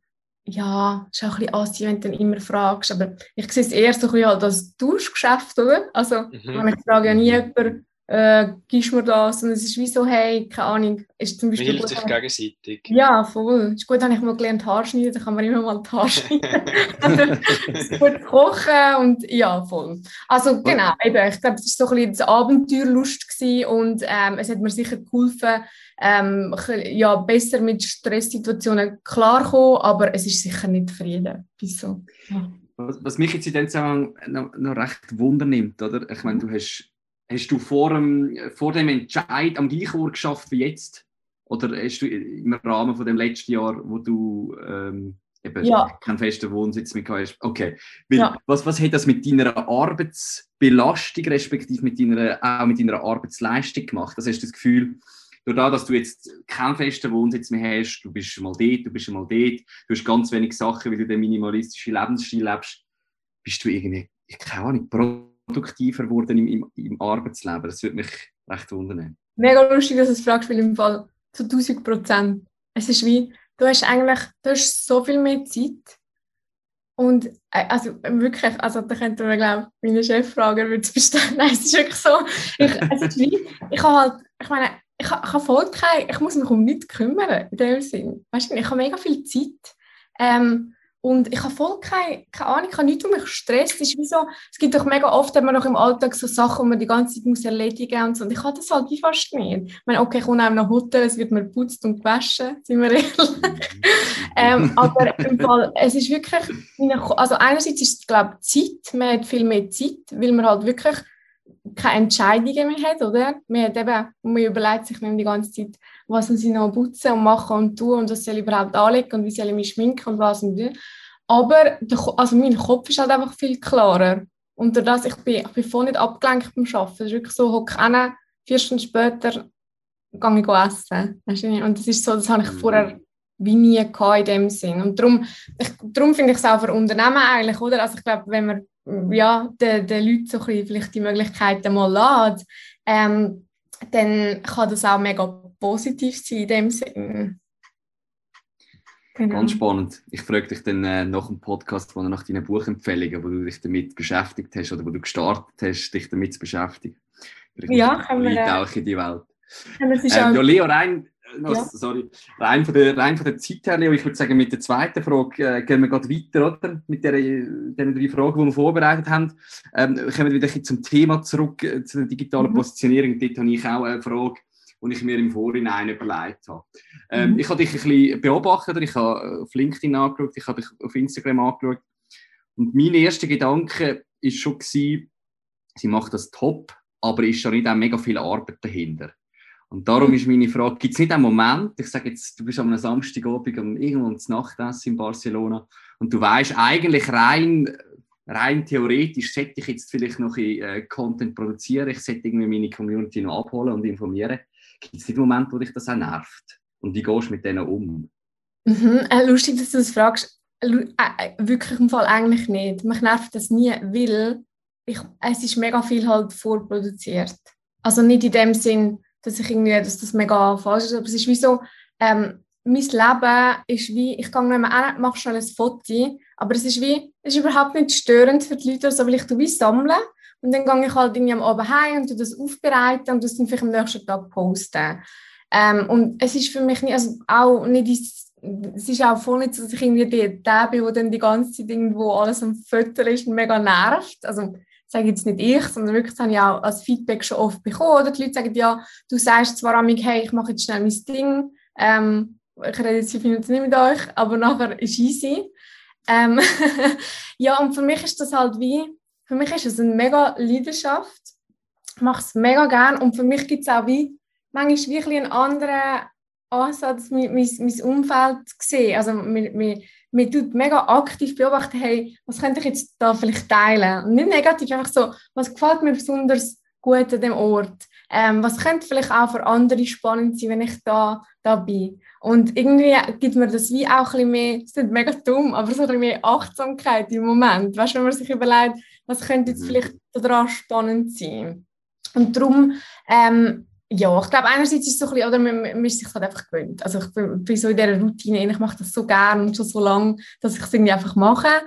ja, ist auch ein bisschen assi, wenn du dann immer fragst, aber ich sehe es eher so ein bisschen halt als Tauschgeschäft, oder? Also, mhm. ich frage ja nie jemanden, äh, gibst mir das und es ist wie so, hey, keine Ahnung, ist zum Beispiel... hilft sich gegenseitig. Ja, voll. Ist gut, habe ich mal gelernt Haarschneiden, dann kann man immer mal die Haare schneiden. <laughs> also, gut kochen und ja, voll. Also genau, eben, ich glaube, es war so ein bisschen Abenteuerlust gewesen und ähm, es hat mir sicher geholfen, ähm, ja, besser mit Stresssituationen klarkommen, aber es ist sicher nicht Frieden. So. Ja. Was, was, mich jetzt in dem Zusammenhang noch, noch recht wundernimmt, oder? Ich meine, du hast Hast du vor dem, vor dem Entscheid am gleichen Ort geschafft wie jetzt? Oder hast du im Rahmen von dem letzten Jahr, wo du ähm, eben ja. keinen festen Wohnsitz mehr hast? Okay. Weil, ja. was, was hat das mit deiner Arbeitsbelastung, respektive mit deiner, auch mit deiner Arbeitsleistung gemacht? Das hast du das Gefühl, durch das, dass du jetzt keinen festen Wohnsitz mehr hast, du bist mal dort, du bist mal dort, du hast ganz wenig Sachen, weil du den minimalistischen Lebensstil lebst, bist du irgendwie, ich keine Ahnung, produktiver geworden im, im, im Arbeitsleben? Das würde mich recht wundern. Mega lustig, dass du es fragst, weil im Fall zu 1000 Prozent. Es ist wie, du hast eigentlich du hast so viel mehr Zeit. Und äh, also wirklich, also da könnte man, glaube ich, meinen Chef würde es bestehen. Nein, es ist wirklich so. Ich, es ist wie, ich habe halt, ich meine, ich, ich habe voll keine, ich muss mich um nichts kümmern, in dem Sinn. Weißt du, ich habe mega viel Zeit. Ähm, und ich habe voll keine, keine Ahnung, ich habe nichts, was mich stresst. Es, ist so, es gibt doch mega oft immer noch im Alltag so Sachen, die man die ganze Zeit muss erledigen muss. Und ich habe das halt wie fast nicht. Ich meine, okay, ich komme auch nach Hotel, es wird mir geputzt und gewaschen, sind wir ehrlich. <laughs> ähm, aber im Fall, es ist wirklich, also einerseits ist es, glaube ich, Zeit, man hat viel mehr Zeit, weil man halt wirklich keine Entscheidungen mehr hat, oder? Man, hat eben, man überlegt sich die ganze Zeit, was muss ich noch putzen und machen und tun und was soll ich überhaupt anlegen und wie soll ich mich schminken und was und wie. Aber der, also mein Kopf ist halt einfach viel klarer. Und durch das, ich bin, ich bin voll nicht abgelenkt beim Arbeiten. Es ist wirklich so, hocke hin, vier Stunden später gehe ich essen. Und das ist so, das habe ich vorher wie nie in dem Sinn. Und darum, ich, darum finde ich es auch für Unternehmen eigentlich, oder? Also ich glaube, wenn man ja, den, den Leuten so ein bisschen vielleicht die Möglichkeiten mal lässt, ähm, dann kann das auch mega positiv sein in dem Sinn. Genau. Ganz spannend. Ich frage dich dann äh, nach dem Podcast, wo nach deinen Buchempfehlungen, wo du dich damit beschäftigt hast oder wo du gestartet hast, dich damit zu beschäftigen. ja, können wir. Auch in die Welt. Ja, äh, ja, Leo, rein, ja. sorry, rein, von der, rein von der Zeit her, Leo, ich würde sagen, mit der zweiten Frage äh, gehen wir gerade weiter, oder? Mit der, den drei Fragen, die wir vorbereitet haben. Ähm, kommen wir wieder zum Thema zurück, äh, zur digitalen mhm. Positionierung. Dort habe ich auch eine Frage die ich mir im Vorhinein überlegt habe. Ähm, mhm. Ich habe dich ein bisschen beobachtet, ich habe auf LinkedIn angeschaut, ich habe dich auf Instagram angeschaut. Und mein erster Gedanke war schon, gewesen, sie macht das top, aber ist schon nicht auch mega viel Arbeit dahinter. Und darum ist meine Frage, gibt es nicht einen Moment, ich sage jetzt, du bist am Samstagabend um irgendwo ins Nachtessen in Barcelona und du weißt eigentlich rein, rein theoretisch, sollte ich jetzt vielleicht noch ein, äh, Content produzieren, ich sollte irgendwie meine Community noch abholen und informieren. Gibt es nicht Momente, wo dich das auch nervt? Und wie gehst du mit denen um? Mhm, äh, lustig, dass du das fragst. äh, wirklich im Fall eigentlich nicht. Mich nervt das nie, weil ich, es ist mega viel halt vorproduziert. Also nicht in dem Sinn, dass ich irgendwie, dass das mega falsch ist, aber es ist wie so, ähm, mein Leben ist wie, ich gehe nicht mehr hin, mache schnell ein Foto, aber es ist wie, es ist überhaupt nicht störend für die Leute, also weil ich wie sammle und dann gehe ich halt irgendwie am Abend heim und das aufbereiten und das dann vielleicht am nächsten Tag posten. Ähm, und es ist für mich nicht, also auch nicht, es ist auch voll nicht dass ich irgendwie die, der bin, der dann die ganze Zeit irgendwo alles am Foto ist und mega nervt. Also sage jetzt nicht ich, sondern wirklich, das habe ich auch als Feedback schon oft bekommen. Oder die Leute sagen, ja, du sagst zwar an mich, hey, ich mache jetzt schnell mein Ding, ähm, ich rede jetzt fünf Minuten nicht mit euch, aber nachher ist easy. Ähm <laughs> ja, und für mich ist das halt wie, für mich ist es eine mega Leidenschaft. Ich mache es mega gern und für mich gibt es auch wie, manchmal wirklich einen anderen Ansatz, mein, mein, mein Umfeld zu sehen. Also, mir, mir, mir tut mega aktiv beobachten, hey, was könnte ich jetzt da vielleicht teilen? Und nicht negativ, einfach so, was gefällt mir besonders gut an dem Ort? Ähm, was könnte vielleicht auch für andere spannend sein, wenn ich da, da bin? Und irgendwie gibt mir das wie auch ein bisschen mehr, das ist mega dumm, aber so ein bisschen mehr Achtsamkeit im Moment. Weißt du, wenn man sich überlegt, was könnte jetzt mhm. vielleicht daran spannend sein? Und darum, ähm, ja, ich glaube, einerseits ist es so ein bisschen, oder man, man ist sich halt einfach gewöhnt. Also ich bin, bin so in dieser Routine, ich mache das so gerne und schon so lange, dass ich es irgendwie einfach mache.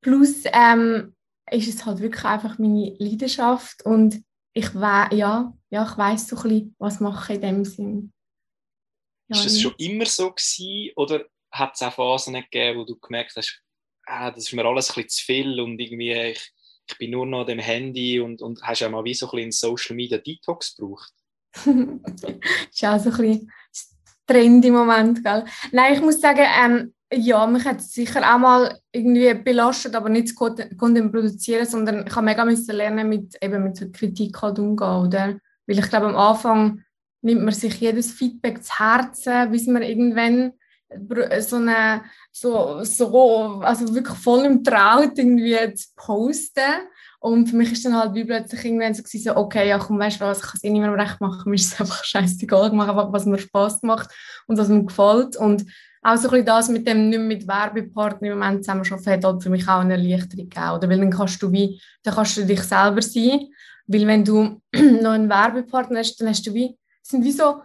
Plus ähm, ist es halt wirklich einfach meine Leidenschaft und ich weiß, ja, ja, ich weiß so ein bisschen, was mache in dem Sinn. Ja, ist das schon immer so gewesen, oder hat es auch Phasen gegeben, wo du gemerkt hast, ah, das ist mir alles ein bisschen zu viel und irgendwie ich, ich bin nur noch an dem Handy und, und hast ja mal wie so ein bisschen einen Social Media Detox gebraucht? <laughs> ist auch so ein bisschen Trend im Moment, gell? Nein, ich muss sagen, ähm, ja, mich hat es sicher auch mal irgendwie belastet, aber nicht zu Content produzieren, sondern ich habe mega müssen lernen, mit, eben mit so Kritik halt umgehen, oder? Weil ich glaube, am Anfang nimmt man sich jedes Feedback zu Herzen, bis man irgendwann so eine, so, so, also wirklich voll im Traut irgendwie zu posten. Und für mich ist dann halt wie plötzlich irgendwann so, so okay, ja komm, weißt du was, ich kann es eh nicht mehr recht machen, mir ist es einfach scheißegal, ich mache einfach, was mir Spaß macht und was mir gefällt. Und auch so ein bisschen das mit dem nicht mit Werbepartner im Moment zusammen arbeiten, hat halt für mich auch eine Erleichterung gegeben. Oder weil dann kannst du wie, dann kannst du dich selber sein, weil wenn du <clears throat> noch einen Werbepartner hast, dann hast du wie, sind wie so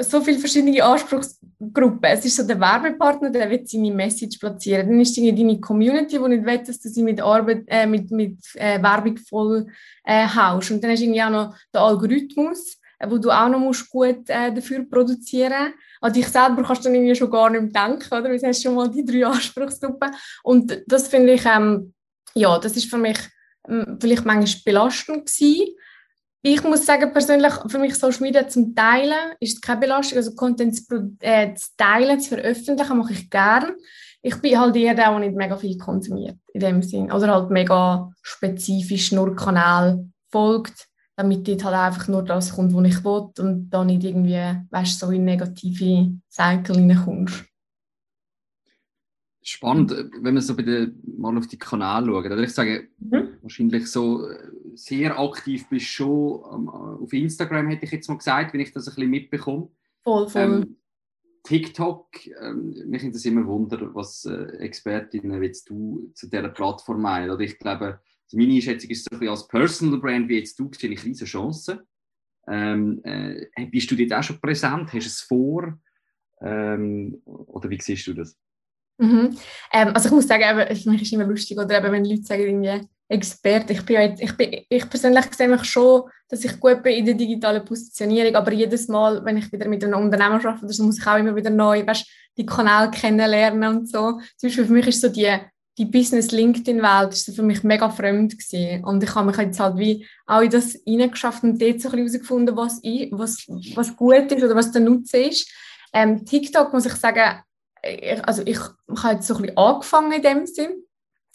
so viele verschiedene Anspruchsgruppen. Es ist so der Werbepartner, der will seine Message platzieren. Dann ist deine Community, die nicht will, dass du sie mit, Arbeit, äh, mit, mit äh, Werbung voll äh, haust. Und dann hast du irgendwie auch noch den Algorithmus, äh, wo du auch noch musst gut äh, dafür produzieren musst. An dich selber kannst du dann irgendwie schon gar nicht mehr denken, oder? Du hast schon mal die drei Anspruchsgruppen. Und das finde ich, ähm, ja, das ist für mich ähm, vielleicht manchmal belastend gewesen. Ich muss sagen, persönlich, für mich Social Media zum Teilen ist keine Belastung. Also Content zu, äh, zu teilen, zu veröffentlichen, mache ich gerne. Ich bin halt eher der, der nicht mega viel konsumiert, in dem Sinn. Oder halt mega spezifisch nur Kanal folgt, damit dort halt einfach nur das kommt, was ich will und dann nicht irgendwie, weißt so in negative Cycle reinkommst spannend, wenn man so bei den, mal auf die Kanäle schaut. Oder ich sage, mhm. wahrscheinlich so äh, sehr aktiv bist schon ähm, auf Instagram, hätte ich jetzt mal gesagt, wenn ich das ein bisschen mitbekomme. Voll, voll. Ähm, TikTok, ähm, mich interessiert immer Wunder, was äh, Expertinnen wie jetzt du zu dieser Plattform meinen. Oder ich glaube, also meine Einschätzung ist so ein bisschen als Personal Brand wie jetzt du, sehe ich riesige Chancen. Ähm, äh, bist du dort auch schon präsent? Hast du es vor? Ähm, oder wie siehst du das? Mhm. Ähm, also ich muss sagen, eben, mich ist es immer lustig, oder eben, wenn Leute sagen, irgendwie Experte. Ich, bin jetzt, ich, bin, ich persönlich sehe mich schon, dass ich gut bin in der digitalen Positionierung, aber jedes Mal, wenn ich wieder mit einem Unternehmen arbeite, so, muss ich auch immer wieder neu weißt, die Kanäle kennenlernen und so. Zum Beispiel für mich ist so die, die Business-LinkedIn-Welt so für mich mega fremd gewesen. Und ich habe mich jetzt halt wie auch in das reingeschafft und dort so herausgefunden, was, ich, was, was gut ist oder was der Nutzen ist. Ähm, TikTok muss ich sagen, ich, also ich, ich habe jetzt so ein bisschen angefangen in dem Sinn,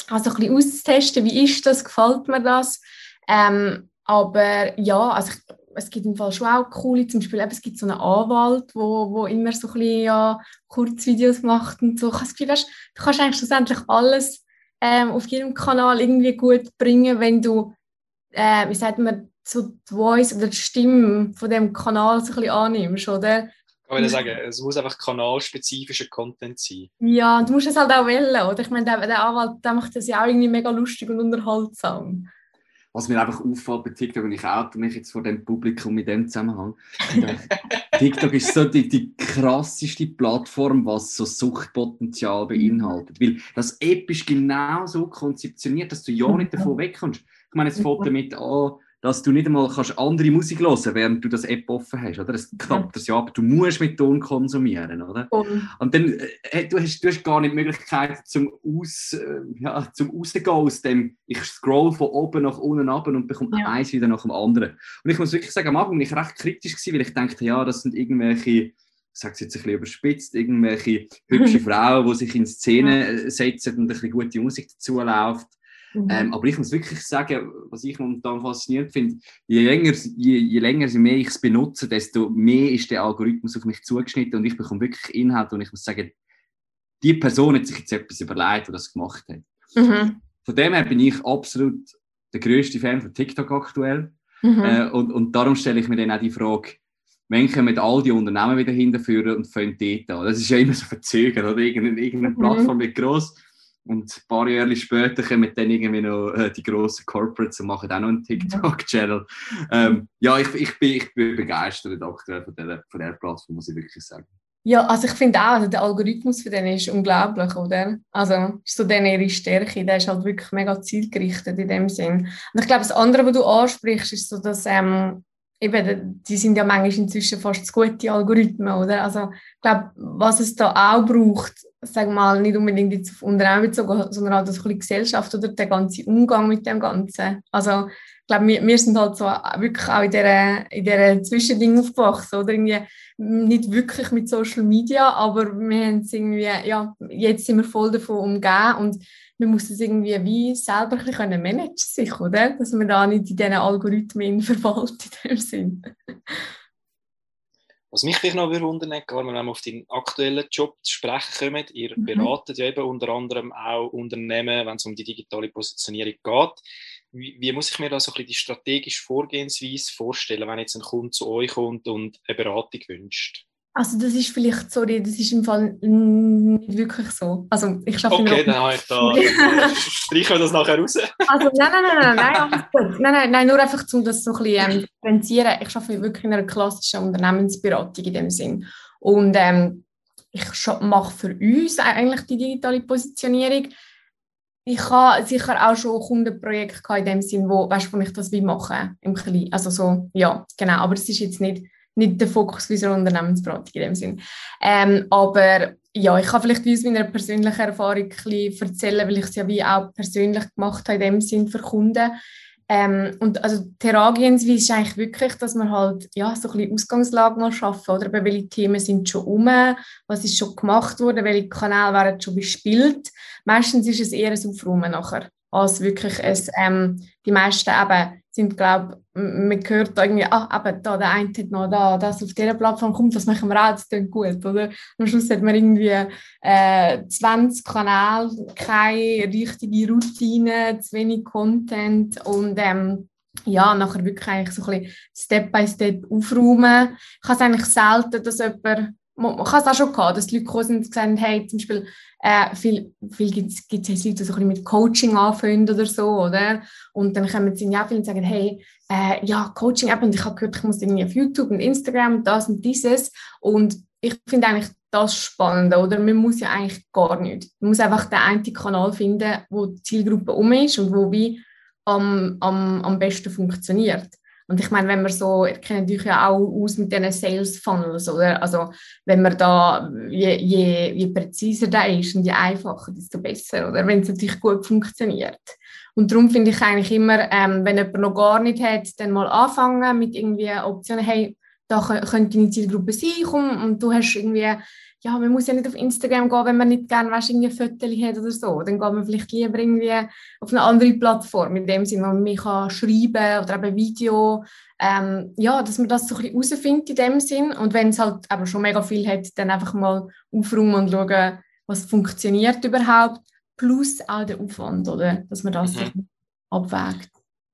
also ein bisschen auszutesten, wie ist das, gefällt mir das. Ähm, aber ja, also ich, es gibt im Fall schon auch coole, zum Beispiel eben, es gibt so einen Anwalt, wo, wo immer so ein bisschen ja, Kurzvideos macht und so. Ich habe das Gefühl, weißt, du kannst eigentlich schlussendlich alles ähm, auf jedem Kanal irgendwie gut bringen, wenn du, äh, wie sagt man, so die Voice oder die Stimme von dem Kanal so ein bisschen annimmst, oder? Ich würde <laughs> sagen, es muss einfach kanalspezifischer Content sein. Ja, du musst es halt auch wählen, oder? Ich meine, der, der Anwalt der macht das ja auch irgendwie mega lustig und unterhaltsam. Was mir einfach auffällt bei TikTok, und ich oute mich jetzt vor dem Publikum in dem Zusammenhang, <laughs> TikTok ist so die, die krasseste Plattform, was so Suchtpotenzial beinhaltet. Weil das App ist genau so konzeptioniert, dass du ja nicht davon wegkommst. Ich meine, es fängt damit an, dass du nicht einmal kannst andere Musik hören kannst, während du das App offen hast, oder? Es klappt das ja ab. Du musst mit Ton konsumieren, oder? Voll. Und dann, äh, du, hast, du hast gar nicht die Möglichkeit zum aus, äh, ja, zum rausgehen aus dem, ich scroll von oben nach unten ab und bekomme Ja. eins wieder nach dem anderen. Und ich muss wirklich sagen, am Anfang war ich recht kritisch, gewesen, weil ich dachte, ja, das sind irgendwelche, ich sage es jetzt ein bisschen überspitzt, irgendwelche hübsche <laughs> Frauen, die sich in Szene äh, setzen und ein bisschen gute Musik dazu läuft. Mhm. Ähm, aber ich muss wirklich sagen, was ich momentan faszinierend finde, je länger, je, je länger je mehr ich es benutze, desto mehr ist der Algorithmus auf mich zugeschnitten und ich bekomme wirklich Inhalt und ich muss sagen, die Person hat sich jetzt etwas überlegt, die das gemacht hat. Mhm. Von dem her bin ich absolut der grösste Fan von TikTok aktuell. Mhm. Äh, und, und darum stelle ich mir dann auch die Frage, wann kommen all die Unternehmen wieder hinterführen und fangen dort an? Das ist ja immer so verzögert, oder? Irgendeine, irgendeine Mhm. Plattform wird gross und ein paar Jahre später kommen dann irgendwie noch äh, die grossen Corporates und machen auch noch einen TikTok-Channel. Ähm, ja, ich, ich, bin, ich bin begeistert aktuell von dieser, von dieser Plattform, muss ich wirklich sagen. Ja, also ich finde auch, also der Algorithmus für den ist unglaublich, oder? Also ist so dann ihre Stärke, der ist halt wirklich mega zielgerichtet in dem Sinn. Und ich glaube, das andere, was du ansprichst, ist so, dass ähm, eben, die sind ja manchmal inzwischen fast zu gute Algorithmen, oder? Also ich glaube, was es da auch braucht, sag mal, nicht unbedingt jetzt auf Unternehmen bezogen, sondern so ein bisschen Gesellschaft oder der ganze Umgang mit dem Ganzen. Also ich glaube, wir, wir sind halt so wirklich auch in dieser, in dieser Zwischending aufgewachsen, oder? Irgendwie nicht wirklich mit Social Media, aber wir haben es irgendwie, ja, jetzt sind wir voll davon umgeben und man muss es irgendwie wie selber ein bisschen managen sich, oder? Dass man da nicht in diesen Algorithmen <laughs> verwaltet in dem Sinn. Was mich vielleicht noch wundern würde, wenn wir auf deinen aktuellen Job zu sprechen kommen, ihr Mhm. beratet ja eben unter anderem auch Unternehmen, wenn es um die digitale Positionierung geht. Wie, wie muss ich mir da so ein bisschen die strategische Vorgehensweise vorstellen, wenn jetzt ein Kunde zu euch kommt und eine Beratung wünscht? Also das ist vielleicht, sorry, das ist im Fall nicht wirklich so. Also ich schaffe Okay, dann habe ich da, <laughs> streichen wir das nachher raus. Also nein, nein, nein, nein, nein, nein, nein, nur einfach, um das so ein bisschen ähm, differenzieren. Ich arbeite wirklich in einer klassischen Unternehmensberatung in dem Sinn. Und ähm, ich mache für uns eigentlich die digitale Positionierung. Ich habe sicher auch schon Kundenprojekte in dem Sinn, wo, weißt, wo ich das wie mache, im Kleinen. Also so, ja, genau. Aber es ist jetzt nicht, nicht der Fokus unserer Unternehmensberatung in dem Sinn. Ähm, aber ja, ich kann vielleicht aus meiner persönlichen Erfahrung ein bisschen erzählen, weil ich es ja wie auch persönlich gemacht habe in dem Sinn für Kunden. Ähm, und also die Herangehensweise ist eigentlich wirklich, dass man halt ja, so ein bisschen Ausgangslage mal schaffen, oder? Eben, welche Themen sind schon um, was ist schon gemacht worden, welche Kanäle werden schon bespielt. Meistens ist es eher ein Aufräumen nachher, als wirklich ein, ähm, die meisten eben sind, glaube man hört da irgendwie, ah, eben, da, der eine hat noch da, das auf dieser Plattform kommt, das machen wir auch, das klingt gut, oder? Am Schluss hat man irgendwie äh, 20 Kanäle, keine richtige Routine, zu wenig Content und ähm, ja, nachher wirklich eigentlich so ein bisschen Step by Step aufräumen. Ich habe es eigentlich selten, dass jemand, man man es auch schon gehabt, dass die Leute gekommen sind und gesagt haben, hey, zum Beispiel, äh, viel, viel gibt es Leute, die mit Coaching anfangen oder so, oder? Und dann kommen sie ja viele und sagen, hey, äh, ja, Coaching, eben, ich habe gehört, ich muss irgendwie auf YouTube und Instagram und das und dieses. Und ich finde eigentlich das spannend, oder? Man muss ja eigentlich gar nicht. Man muss einfach den einen Kanal finden, wo die Zielgruppe um ist und wo wie am, am, am besten funktioniert. Und ich meine, wenn man so, ich kenne natürlich ja auch aus mit diesen Sales Funnels, oder? Also, wenn man da, je, je, je präziser da ist und je einfacher, desto besser, oder? Wenn es natürlich gut funktioniert. Und darum finde ich eigentlich immer, ähm, wenn jemand noch gar nicht hat, dann mal anfangen mit irgendwie Optionen, hey, da kö- könnte deine Zielgruppe sein, komm, und du hast irgendwie, ja, man muss ja nicht auf Instagram gehen, wenn man nicht gerne, weißt, irgendwie ein Foto hat oder so. Dann geht man vielleicht lieber irgendwie auf eine andere Plattform, in dem Sinne, wo man mehr kann schreiben oder eben Video, ähm, ja, dass man das so ein bisschen herausfindet in dem Sinn. Und wenn es halt aber schon mega viel hat, dann einfach mal aufräumen und schauen, was funktioniert überhaupt, plus auch der Aufwand, oder? Dass man das Mhm. abwägt.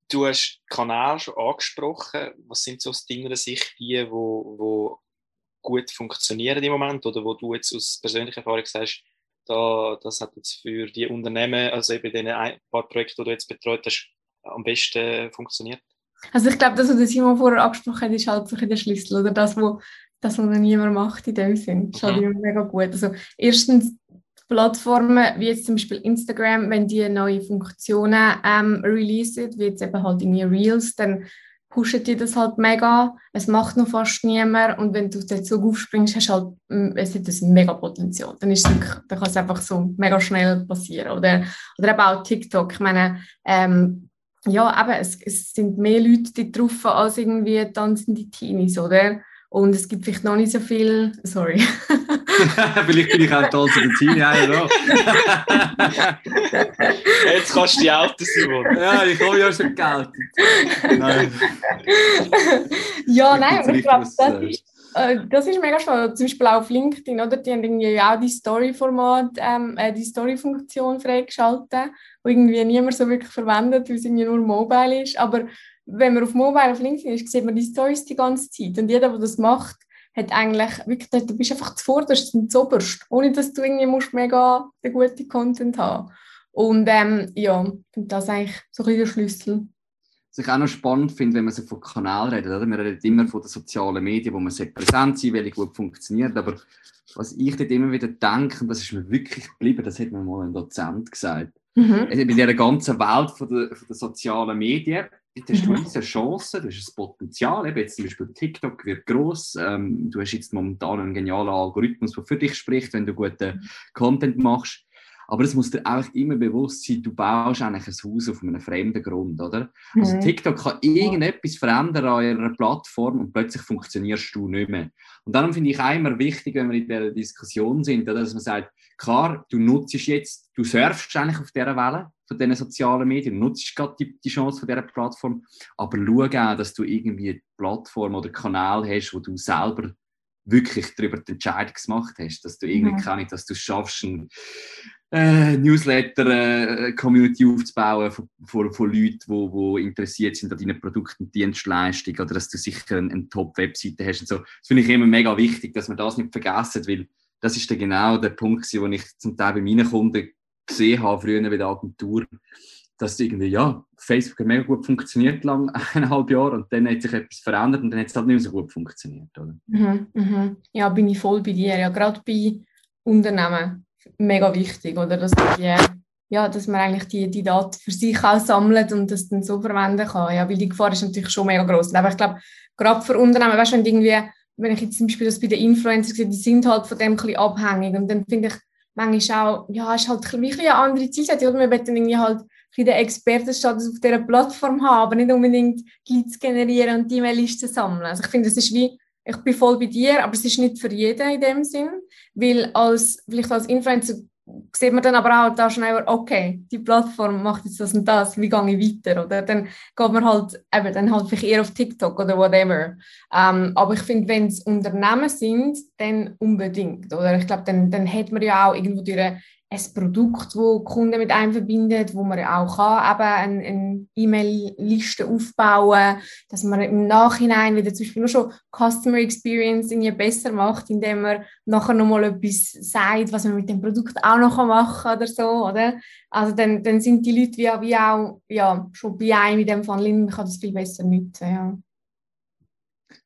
Du hast Kanäle schon angesprochen. Was sind so aus deiner Sicht die, wo, wo gut funktionieren im Moment oder wo du jetzt aus persönlicher Erfahrung sagst, da, das hat jetzt für die Unternehmen, also eben den ein paar Projekte, die du jetzt betreut hast, am besten funktioniert? Also ich glaube, das, was Simon vorher angesprochen hat, ist halt so der Schlüssel oder das, was das, was noch niemand macht in dem Sinn. Das ist halt mhm. immer mega gut. Also erstens Plattformen wie jetzt zum Beispiel Instagram, wenn die neue Funktionen ähm, releasen, wie jetzt eben halt in Reels, dann pushen die das halt mega. Es macht noch fast niemand und wenn du auf den Zug aufspringst, hast du halt, mm, es hat ein mega Potenzial. Dann, ist dann kann es einfach so mega schnell passieren. Oder, oder eben auch TikTok. Ich meine, ähm, ja, eben, es, es sind mehr Leute drauf als irgendwie tanzende Teenies, oder? Und es gibt vielleicht noch nicht so viel. Sorry. <laughs> vielleicht bin ich auch toll zu den Teenie, ja. <laughs> Jetzt kannst du die Autos Simon. Ja, ich habe ja schon geoutet. Nein. ja, nein, aber ich glaube, das ist, äh, das ist mega spannend. Zum Beispiel auch auf LinkedIn, oder? Die haben irgendwie auch die Story-Format, ähm, äh, die Story-Funktion freigeschaltet, die irgendwie niemand so wirklich verwendet, weil es irgendwie nur mobile ist. Aber wenn man auf Mobile auf LinkedIn ist, sieht man die Stories die ganze Zeit. Und jeder, der das macht, hat eigentlich wirklich, du bist einfach zuvorderst und zuoberst, ohne dass du irgendwie musst mega den guten Content haben. Und ähm, ja, das ist eigentlich so ein bisschen der Schlüssel. Was ich auch noch spannend finde, wenn man so von Kanal redet, oder? man redet immer von den sozialen Medien, wo man präsent sein welche gut funktioniert, aber was ich dort immer wieder denke, und das ist mir wirklich geblieben, das hat mir mal ein Dozent gesagt, mhm. bei dieser ganzen Welt von der, von der sozialen Medien, hast du mhm. eine Chance, du hast ein Potenzial. Eben jetzt zum Beispiel TikTok wird groß. Ähm, du hast jetzt momentan einen genialen Algorithmus, der für dich spricht, wenn du guten Content machst. Aber es muss dir auch immer bewusst sein, du baust eigentlich ein Haus auf einem fremden Grund, oder? Also mhm. TikTok kann irgendetwas verändern an ihrer Plattform und plötzlich funktionierst du nicht mehr. Und darum finde ich auch immer wichtig, wenn wir in dieser Diskussion sind, dass man sagt, klar, du nutzt jetzt, du surfst eigentlich auf dieser Welle von diesen sozialen Medien, nutzt gerade die, die Chance von dieser Plattform, aber schau auch, dass du irgendwie eine Plattform oder Kanal hast, wo du selber wirklich darüber die Entscheidung gemacht hast, dass du irgendwie mhm. kann, dass du es schaffst, äh, Newsletter-Community äh, aufzubauen von, von, von Leuten, die wo, wo interessiert sind an deinen Produkten Dienstleistungen oder dass du sicher eine, eine Top-Webseite hast und so. Das finde ich immer mega wichtig, dass man das nicht vergessen, weil das ist dann genau der Punkt, wo ich zum Teil bei meinen Kunden gesehen habe, früher bei der Agentur, dass irgendwie, ja, Facebook hat mega gut funktioniert lang, <laughs> eineinhalb Jahre und dann hat sich etwas verändert und dann hat es halt nicht mehr so gut funktioniert, oder? Mhm, mhm. Ja, bin ich voll bei dir. Ja, gerade bei Unternehmen mega wichtig, oder? Dass, die, ja, dass man eigentlich die, die Daten für sich auch sammelt und das dann so verwenden kann. Ja, weil die Gefahr ist natürlich schon mega groß. Aber ich glaube, gerade für Unternehmen, weißt du, wenn irgendwie, wenn ich jetzt zum Beispiel das bei den Influencern sehe, die sind halt von dem ein bisschen abhängig und dann finde ich manchmal auch, ja, ist halt ein bisschen eine andere Zielsetzung. Oder? Wir wollen irgendwie halt den Expertenstatus auf dieser Plattform haben, aber nicht unbedingt Leads generieren und E-Mail-Listen sammeln. Also ich finde, das ist wie, ich bin voll bei dir, aber es ist nicht für jeden in dem Sinn, weil als, vielleicht als Influencer sieht man dann aber auch da schnell, okay, die Plattform macht jetzt das und das, wie gehe ich weiter? Oder dann geht man halt, eben, dann halt vielleicht eher auf TikTok oder whatever. Ähm, aber ich finde, wenn es Unternehmen sind, dann unbedingt. Oder ich glaube, dann, dann hat man ja auch irgendwo durch ein Produkt, wo Kunden mit einem verbindet, wo man auch kann, eben eine, eine E-Mail-Liste aufbauen, dass man im Nachhinein wieder zum Beispiel nur schon Customer Experience irgendwie besser macht, indem man nachher nochmal etwas sagt, was man mit dem Produkt auch noch machen kann oder so, oder? Also dann, dann sind die Leute wie, wie auch ja, schon bei einem in dem Fall, man kann das viel besser nutzen, ja.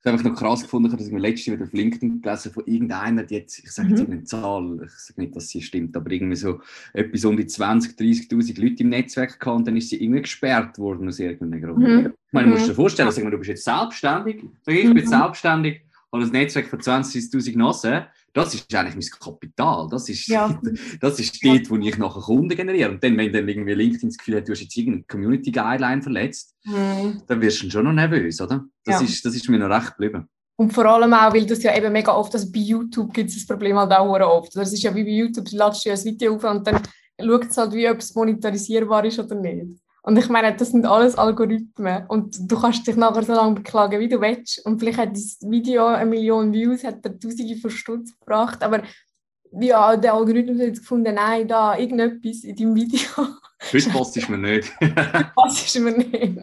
Das habe ich noch krass gefunden, dass ich mir letztes wieder auf LinkedIn gelesen von irgendeiner, die jetzt, ich sage jetzt mhm. eine Zahl, ich sage nicht, dass sie stimmt, aber irgendwie so etwas um die 20, 30'000 Leute im Netzwerk gehabt und dann ist sie irgendwie gesperrt worden aus irgendeinem Grund. Mhm. Ich meine, du musst dir mhm. vorstellen, sag mal, du bist jetzt selbstständig, sag ich, ich bin mhm. selbstständig, habe ein Netzwerk von 20, 30'000 Nossen, das ist eigentlich mein Kapital. Das ist, ja. <laughs> das ist dort, wo ich nachher Kunden generiere. Und dann, wenn dann irgendwie LinkedIn das Gefühl hat, du hast jetzt irgendeine Community Guideline verletzt, mhm. dann wirst du schon noch nervös, oder? Das, ja. ist, das ist mir noch recht geblieben. Und vor allem auch, weil das ja eben mega oft, also bei YouTube gibt es das Problem halt auch oft. Das ist ja wie bei YouTube, du ladest ja ein Video auf und dann schaut es halt, wie ob es monetarisierbar ist oder nicht. Und ich meine, das sind alles Algorithmen. Und du kannst dich nachher so lange beklagen, wie du willst. Und vielleicht hat das Video eine Million Views, hat er Tausende von Stutz gebracht. Aber ja, der Algorithmus hat jetzt gefunden, nein, da irgendetwas in deinem Video. Heute passt es mir nicht. <laughs> passt es mir nicht.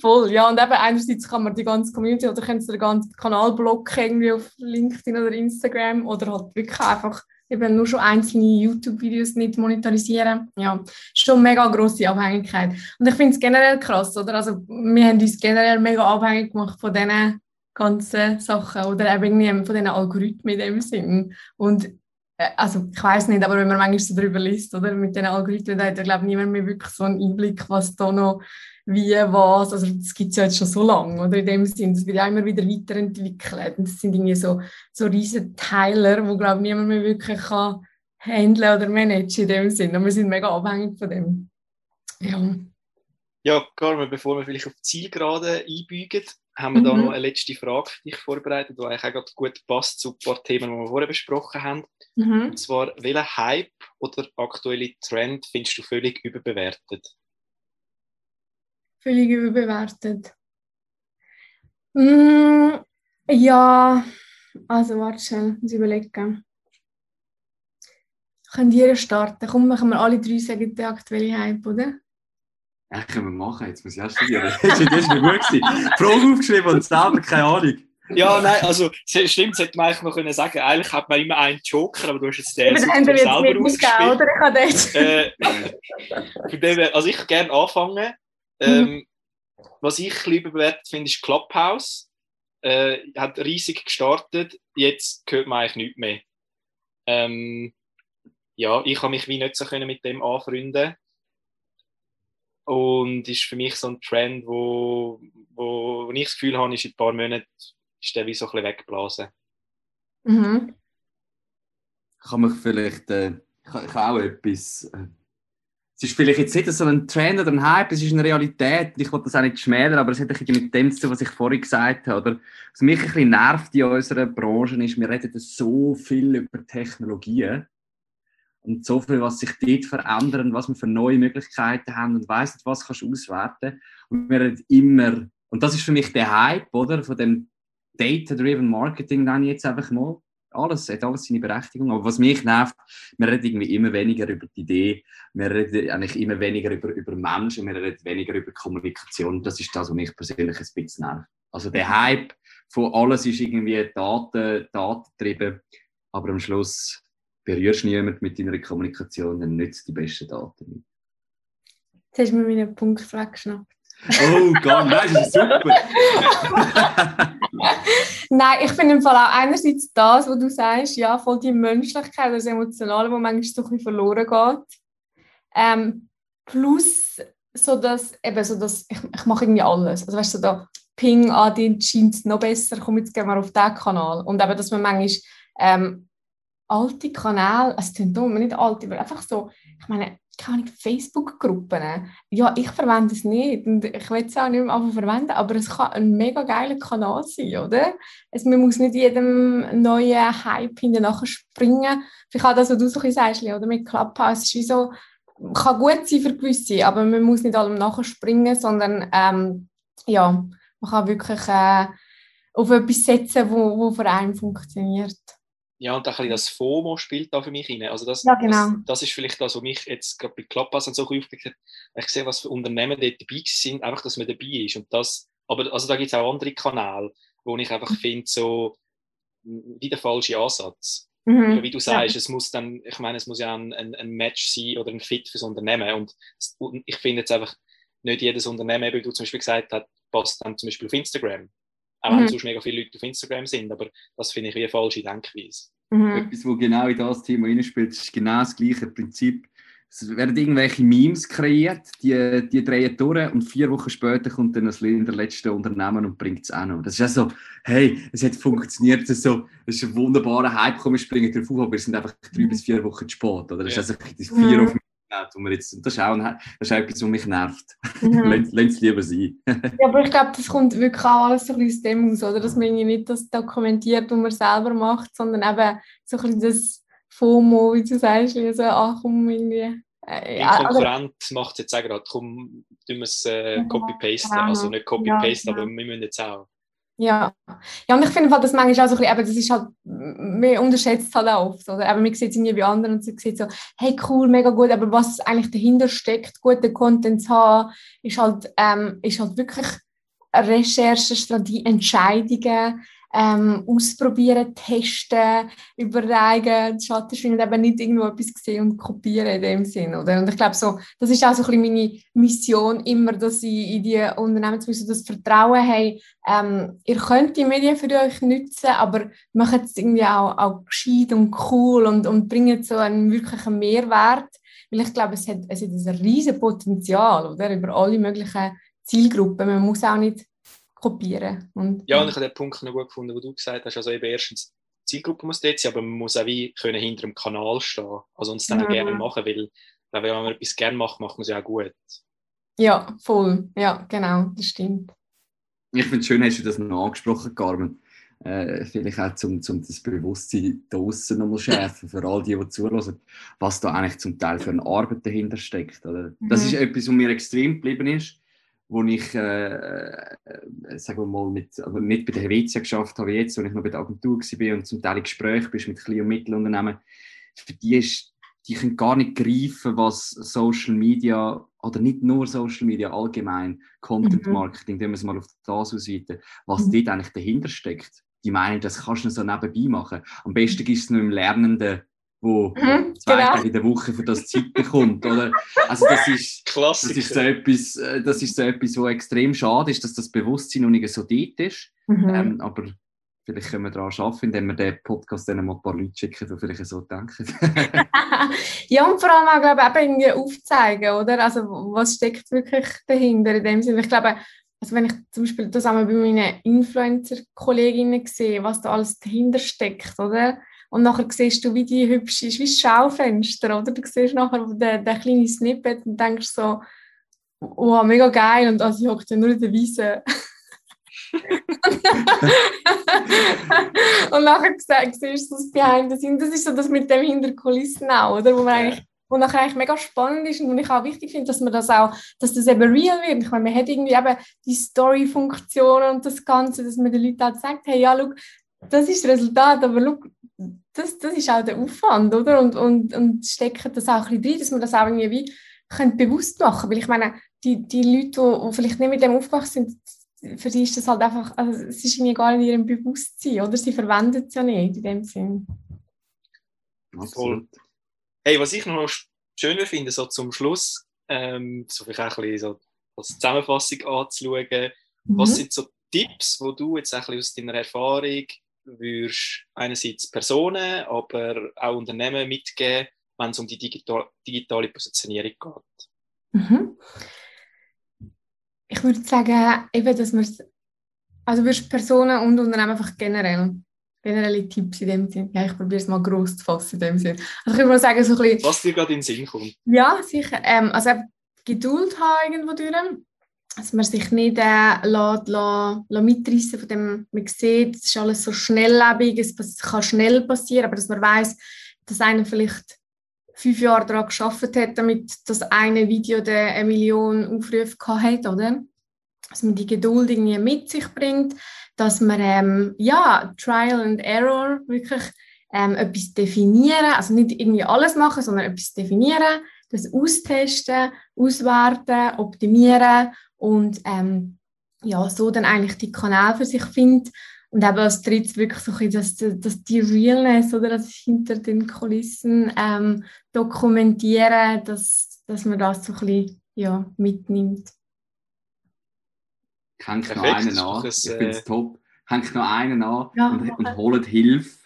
Voll, ja. Und eben einerseits kann man die ganze Community oder kannst du den ganzen Kanal blocken irgendwie auf LinkedIn oder Instagram oder halt wirklich einfach eben nur schon einzelne YouTube-Videos nicht monetarisieren. Ja, schon mega grosse Abhängigkeit. Und ich finde es generell krass, oder? Also wir haben uns generell mega abhängig gemacht von diesen ganzen Sachen oder eben irgendwie von diesen Algorithmen in dem Sinn. Und äh, also ich weiß nicht, aber wenn man manchmal so darüber liest, oder mit den Algorithmen, da hat ja glaube niemand mehr wirklich so einen Einblick, was da noch wie, was, also das gibt es ja jetzt schon so lange, oder in dem Sinn, das wird ja immer wieder weiterentwickelt und das sind irgendwie so, so riesen Teiler, wo glaube niemand mehr wirklich kann handeln oder managen in dem Sinn und wir sind mega abhängig von dem. Ja. Ja, Carmen, bevor wir vielleicht auf die Zielgerade einbügen, haben wir mhm. da noch eine letzte Frage für dich vorbereitet, die eigentlich auch gut passt zu ein paar Themen, die wir vorher besprochen haben. Mhm. Und zwar, welcher Hype oder aktuelle Trend findest du völlig überbewertet? Völlig überbewertet. Mm, ja, also warte schnell, muss überlegen. Könnt ihr starten? Komm, machen wir alle drei sagen den aktuellen Hype, oder? Ja, können wir machen. Jetzt muss ich erst studieren. das war gut. Gewesen. Frage aufgeschrieben und selber keine Ahnung. Ja, nein, also stimmt, das hätte man eigentlich noch können sagen Eigentlich hat man immer einen Joker, aber du hast jetzt den selber ausgespielt. Oder? Ich habe den. äh, <laughs> also ich gerne anfangen. Ähm, mhm. Was ich lieber bewertet finde, ist Clubhouse. Äh, hat riesig gestartet, jetzt hört man eigentlich nichts mehr. Ähm, ja, ich habe mich wie nicht so können mit dem anfreunden und ist für mich so ein Trend, wo, wo, wo ich das Gefühl habe, ist in ein paar Monaten ist der wie so ein bisschen weggeblasen. Mhm. Kann mich vielleicht, äh, ich, ich auch etwas, äh, es ist vielleicht jetzt nicht so ein Trend oder ein Hype, es ist eine Realität, ich will das auch nicht schmälern, aber es hat ein mit dem zu tun, was ich vorhin gesagt habe. Oder? Was mich ein bisschen nervt in unserer Branche ist, wir reden so viel über Technologien und so viel, was sich dort verändert, was wir für neue Möglichkeiten haben und weiss nicht, was kannst du auswerten. Und wir reden immer, und das ist für mich der Hype, oder, von dem Data-Driven Marketing, dann jetzt einfach mal. Alles, hat alles seine Berechtigung. Aber was mich nervt, wir reden irgendwie immer weniger über die Idee, wir reden eigentlich immer weniger über, über Menschen, wir reden weniger über Kommunikation. Das ist das, was mich persönlich ein bisschen nervt. Also der Hype von alles ist irgendwie Daten, datentrieben, aber am Schluss berührst du niemanden mit deiner Kommunikation, dann nützt die besten Daten Jetzt hast du mir meinen Punkt weggeschnappt. Oh Gott, nein, das ist super. <laughs> nein, ich finde im Fall auch einerseits das, was du sagst, ja, voll die Menschlichkeit, das Emotionale, wo manchmal so ein bisschen verloren geht. Ähm, plus so dass, eben so dass ich, ich mache irgendwie alles. Also weißt du, so da Ping, an den scheint noch besser, komm jetzt gehen wir auf diesen Kanal. Und eben, dass man manchmal ähm, alte Kanäle, also nicht alte, aber einfach so, ich meine, keine Facebook-Gruppen. Ja, ich verwende es nicht und ich will es auch nicht mehr verwenden, aber es kann ein mega geiler Kanal sein, oder? Es, man muss nicht jedem neuen Hype hinterher springen. Vielleicht auch das, was du so sagst, oder mit Clubhouse, ist wie so, kann gut sein für gewisse, aber man muss nicht allem nachspringen, sondern ähm, ja, man kann wirklich äh, auf etwas setzen, wo, wo für einen funktioniert. Ja, und auch ein das FOMO spielt da für mich rein. Also das, ja, genau. das, das, ist vielleicht das, was mich jetzt gerade bei Clubhouse so aufgeregt hat. Ich sehe, was für Unternehmen dort dabei sind, einfach, dass man dabei ist. Und das, aber also da gibt es auch andere Kanäle, wo ich einfach mhm. finde, so wie der falsche Ansatz. Mhm. Wie du sagst, ja. es muss dann, ich meine, es muss ja ein, ein, ein Match sein oder ein Fit fürs Unternehmen. Und, und ich finde jetzt einfach, nicht jedes Unternehmen, wie du zum Beispiel gesagt hast, passt dann zum Beispiel auf Instagram. Auch wenn mhm. sonst mega viele Leute auf Instagram sind, aber das finde ich wie eine falsche Denkweise. Mhm. Etwas, was genau in das Thema reinspielt, ist genau das gleiche Prinzip. Es werden irgendwelche Memes kreiert, die, die drehen durch und vier Wochen später kommt dann das letzte Unternehmen und bringt es auch noch. Das ist ja so, hey, es hat funktioniert, es ist, so, es ist ein wunderbarer Hype, komm, wir springen drauf auf, aber wir sind einfach drei mhm. bis vier Wochen zu spät. Oder? Das ja. ist also die vier mhm. Wo wir jetzt, das, ist auch, das ist auch etwas, was mich nervt. Mhm. <laughs> Lass es lieber sein. <laughs> ja, aber ich glaube, das kommt wirklich auch alles so ein bisschen aus dem aus, oder? dass man nicht das dokumentiert, was man selber macht, sondern eben so ein bisschen das FOMO, wie du sagst, wie so, ach komm, irgendwie... Äh, ja, Konkurrent also, macht es jetzt auch gerade, komm, tun wir es äh, copy-pasten, also nicht copy-paste, ja, aber wir müssen jetzt auch. Ja. ja, und ich finde halt, das manchmal auch so ein bisschen, eben, das ist halt, man unterschätzt halt auch oft, oder? Aber man sieht es irgendwie bei anderen und sieht so, hey, cool, mega gut, aber was eigentlich dahinter steckt, guten Content zu haben, ist halt, ähm, ist halt wirklich Recherche, Strategie, Entscheidungen, ähm, ausprobieren, testen, überlegen, Schatten schwingen, eben nicht irgendwo etwas sehen und kopieren in dem Sinn, oder? Und ich glaube so, das ist auch so ein bisschen meine Mission immer, dass ich in die Unternehmen zumindest das Vertrauen habe, ähm, ihr könnt die Medien für euch nutzen, aber macht es irgendwie auch, auch gescheit und cool und, und bringt so einen wirklichen Mehrwert, weil ich glaube, es hat, es hat ein riesiges Potenzial, oder? Über alle möglichen Zielgruppen. Man muss auch nicht kopieren. Und, ja, und ich habe den Punkt noch gut gefunden, wo du gesagt hast, also eben erstens, die Zielgruppe muss dort sein, aber man muss auch wie können hinter dem Kanal stehen, also uns dann mhm. auch gerne machen, weil wenn man etwas gerne macht, macht man es ja auch gut. Ja, voll, ja, genau, das stimmt. Ich finde es schön, hast du das noch angesprochen, Carmen. Äh, vielleicht auch zum, zum das Bewusstsein draußen nochmal schärfen, für all die, die zuhören, was da eigentlich zum Teil für eine Arbeit dahinter steckt. Oder? Das mhm. ist etwas, was mir extrem geblieben ist wo ich, äh, äh, sagen wir mal, mit, also nicht bei der Helvetia geschafft habe jetzt, wo ich noch bei der Agentur war und zum Teil in Gespräch bist mit kleinen und Mittelunternehmen, für die ist, die können gar nicht greifen, was Social Media oder nicht nur Social Media, allgemein Content mhm. Marketing, mhm. wenn wir es mal auf das ausweiten, was mhm. dort eigentlich dahinter steckt. Die meinen, das kannst du so nebenbei machen. Am besten ist es nur im Lernenden wo mhm, zwei genau. Tage in der Woche für das Zeit bekommt, oder? Also das ist, das ist so etwas, äh, das ist so etwas, wo extrem schade ist, dass das Bewusstsein noch nicht so dort ist. Mhm. Ähm, aber vielleicht können wir daran arbeiten, indem wir den Podcast dann mal ein paar Leute schicken, die vielleicht so denken. <laughs> ja, und vor allem auch, glaube ich, irgendwie aufzeigen, oder? Also was steckt wirklich dahinter in dem Sinne? Ich glaube, also wenn ich zum Beispiel das einmal bei meinen Influencer-Kolleginnen sehe, was da alles dahinter steckt, oder? Und nachher siehst du, wie die hübsch ist, wie das Schaufenster, oder? Du siehst nachher den, den kleinen Snippet und denkst so, wow, mega geil. Und also ich hocke ja nur in der Wiese. <laughs> und nachher siehst du das Behind the Scenes. Das ist so das mit dem Hinterkulissen auch, oder? Wo man eigentlich wo nachher eigentlich mega spannend ist und ich auch wichtig finde, dass man das auch, dass das eben real wird. Ich meine, man hat irgendwie eben die Story-Funktion und das Ganze, dass man den Leuten auch sagt, hey, ja, schau, das ist das Resultat, aber schau, das, das ist auch der Aufwand, oder? Und, und, und stecken das auch ein bisschen rein, dass man das auch irgendwie wie können bewusst machen Weil ich meine, die, die Leute, die, vielleicht nicht mit dem aufgewachsen sind, für die ist das halt einfach, also es ist irgendwie gar nicht in ihrem Bewusstsein, oder? Sie verwenden es ja nicht in dem Sinn. Absolut. Hey, was ich noch schöner finde, so zum Schluss, ähm, so vielleicht auch ein bisschen so als Zusammenfassung anzuschauen, mhm. was sind so Tipps, wo du jetzt ein bisschen aus deiner Erfahrung würdest einerseits Personen, aber auch Unternehmen mitgeben, wenn es um die digital, digitale Positionierung geht? Mhm. Ich würde sagen, eben, dass man also würdest Personen und Unternehmen einfach generell generelle Tipps in dem Sinn. Ja, ich probiere es mal groß zu fassen in dem Sinn. Also ich würde sagen, so ein bisschen, Was dir gerade in den Sinn kommt. Ja, sicher. Ähm, also Geduld haben irgendwo durch dass man sich nicht äh, lässt, lässt, lässt mitreißen von dem, man sieht, es ist alles so schnelllebig, es kann schnell passieren, aber dass man weiß, dass einer vielleicht fünf Jahre daran geschafft hat, damit das eine Video der eine Million Aufrufe hat, oder? Dass man die Geduld irgendwie mit sich bringt, dass man ähm, ja Trial and Error wirklich ähm, etwas definieren, also nicht irgendwie alles machen, sondern etwas definieren, das austesten, auswerten, optimieren und ähm, ja, so dann eigentlich die Kanäle für sich findet. Und eben als drittes wirklich so ein bisschen, dass, dass die Realness oder das hinter den Kulissen ähm, dokumentieren, dass, dass man das so ein bisschen ja, mitnimmt. Hängt noch einen an, ich finde es äh, top. Hängt noch einen an ja, und, und holt Hilfe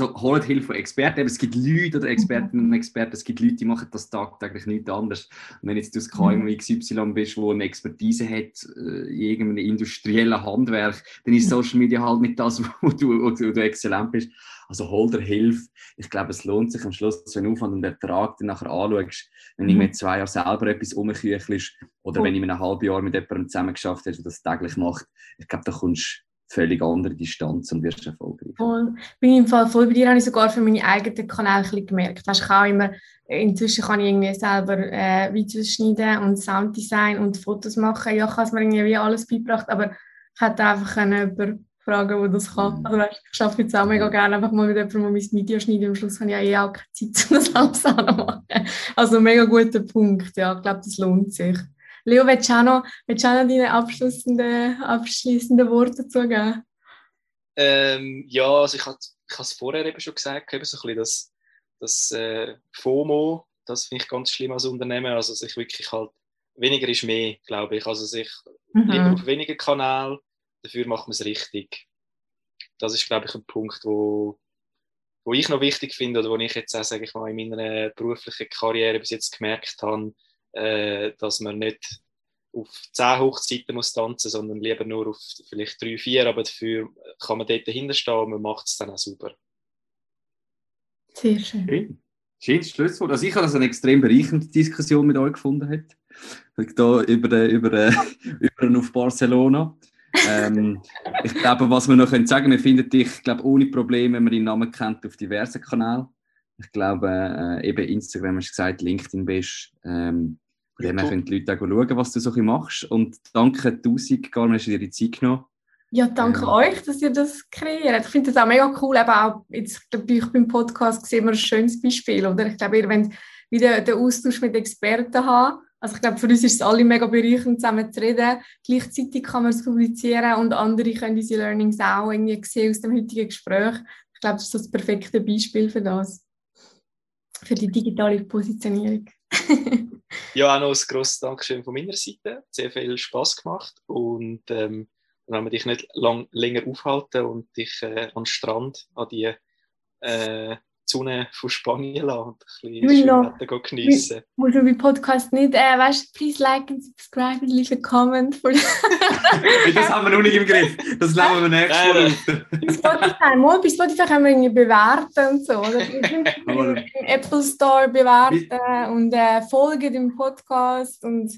also holt Hilfe von Experten. Es gibt Leute oder Expertinnen und Experten, es gibt Leute, die machen das tagtäglich nichts anderes. Und wenn jetzt du das KMU mhm. XY bist, wo eine Expertise hat äh, in irgendeinem industriellen Handwerk, dann ist Social Media halt nicht das, <laughs> wo du, wo du exzellent bist. Also hol dir Hilfe. Ich glaube, es lohnt sich am Schluss, wenn du Aufwand und Ertrag dann nachher anschaust, wenn ich mit zwei Jahren selber etwas umküchelst oder wenn ich mit einem halben Jahr mit jemandem zusammen geschafft habe, der das täglich macht. Ich glaube, da kommst völlig andere Distanz und wirst erfolgreich. Voll. Bin im Fall voll bei dir, habe ich sogar für meine eigenen Kanäle ein gemerkt. Weißt, ich auch immer, inzwischen kann ich irgendwie selber äh, Videos schneiden und Sounddesign und Fotos machen. Ja, ich habe es mir irgendwie alles beigebracht, aber ich hätte einfach über fragen, der das kann. Mhm. Also weißt, ich arbeite jetzt auch mega gerne einfach mal mit jemandem, der mein Video schneidet. Am Schluss habe ich ja eh auch keine Zeit, <laughs> um das alles auch noch machen. Also mega guter Punkt, ja, ich glaube, das lohnt sich. Leo, auch noch deine abschließenden, abschließenden Worte dazu geben? Ähm, ja, also ich habe es vorher eben schon gesagt, eben so ein bisschen das, das äh, FOMO, das finde ich ganz schlimm als Unternehmen. Also sich wirklich halt, weniger ist mehr, glaube ich. Also sich Mhm. lieber auf weniger Kanäle, dafür macht man es richtig. Das ist, glaube ich, ein Punkt, wo, wo ich noch wichtig finde oder wo ich jetzt auch, sage ich mal, in meiner beruflichen Karriere bis jetzt gemerkt habe, äh, dass man nicht auf zehn Hochzeiten muss tanzen, sondern lieber nur auf vielleicht drei, vier, aber dafür kann man dort dahinter stehen und man macht es dann auch super. Sehr schön. Schön. Schönes Schlusswort. Also ich habe das eine extrem bereichernde Diskussion mit euch gefunden. Heute. Da über, über, <laughs> über auf Barcelona. Ähm, ich glaube, was wir noch können sagen wir finden dich, glaube, ohne Probleme, wenn man deinen Namen kennt, auf diversen Kanälen. Ich glaube, äh, eben Instagram hast du gesagt, LinkedIn bist. Ähm, dem her können die Leute auch schauen, was du so machst. Und danke tausend, Carmen, hast du dir die Zeit genommen. Ja, danke Ähm. euch, dass ihr das kreiert. Ich finde das auch mega cool. Eben auch jetzt bei euch beim Podcast sehen wir ein schönes Beispiel, oder? Ich glaube, ihr wollt wieder den Austausch mit Experten haben. Also ich glaube, für uns ist es alle mega bereichernd, zusammen zu reden. Gleichzeitig kann man es publizieren und andere können diese Learnings auch irgendwie sehen aus dem heutigen Gespräch. Ich glaube, das ist das perfekte Beispiel für das. Für die digitale Positionierung. <laughs> Ja, auch noch ein grosses Dankeschön von meiner Seite. Sehr viel Spaß gemacht und ähm, wenn wir dich nicht lang, länger aufhalten und dich äh, den Strand, an die äh, Sonne von Spanien lassen und ein Ich bisschen will schön noch- Wetter geniessen. Muss beim Podcast nicht, äh, weißt du, please like and subscribe and leave a comment. For <laughs> Das haben wir noch nicht im Griff. Das nehmen wir nächstes Mal. Bei Spotify, mal, bei Spotify können wir irgendwie bewerten und so. Oder? <laughs> Im, Apple Store bewerten und äh, folgen dem Podcast und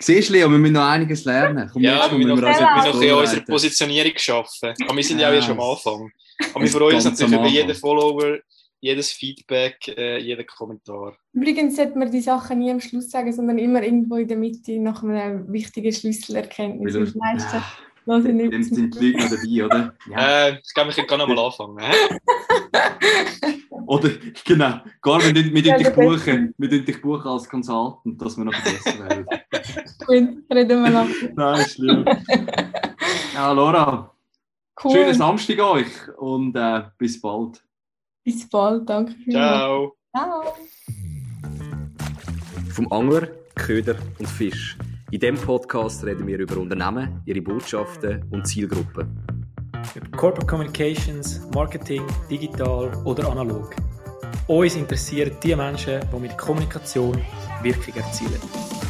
Siehst du, Leo, wir müssen noch einiges lernen. Komm, Ja, wir Mal müssen noch, wir noch ein bisschen unsere. Positionierung schaffen. Aber wir sind ja auch erst am Anfang. Aber wir freuen uns natürlich über jeden. Follower, jedes Feedback, äh, jeden Kommentar. übrigens sollte man die Sachen nie am Schluss sagen, sondern immer irgendwo in der Mitte nach einer wichtigen Schlüsselerkenntnis. Die meisten Ja, nicht Dann sind die Leute noch dabei, oder? Ja. Äh, ich glaube, wir können gar noch mal anfangen. <laughs> Oder, genau. Gar wir dürfen wir Ja, dich buchen. Wir dürfen dich buchen als Consultant, dass wir noch besser werden. <laughs> Gut, reden wir noch. <laughs> Nein, ist schlimm. Ja, Laura, Cool. schönen Samstag euch und äh, bis bald. Bis bald, danke. Ciao. Ciao. Vom Angler, Köder und Fisch. In diesem Podcast reden wir über Unternehmen, ihre Botschaften und Zielgruppen. Über Corporate Communications, Marketing, digital oder analog. Uns interessieren die Menschen, die mit Kommunikation Wirkung erzielen.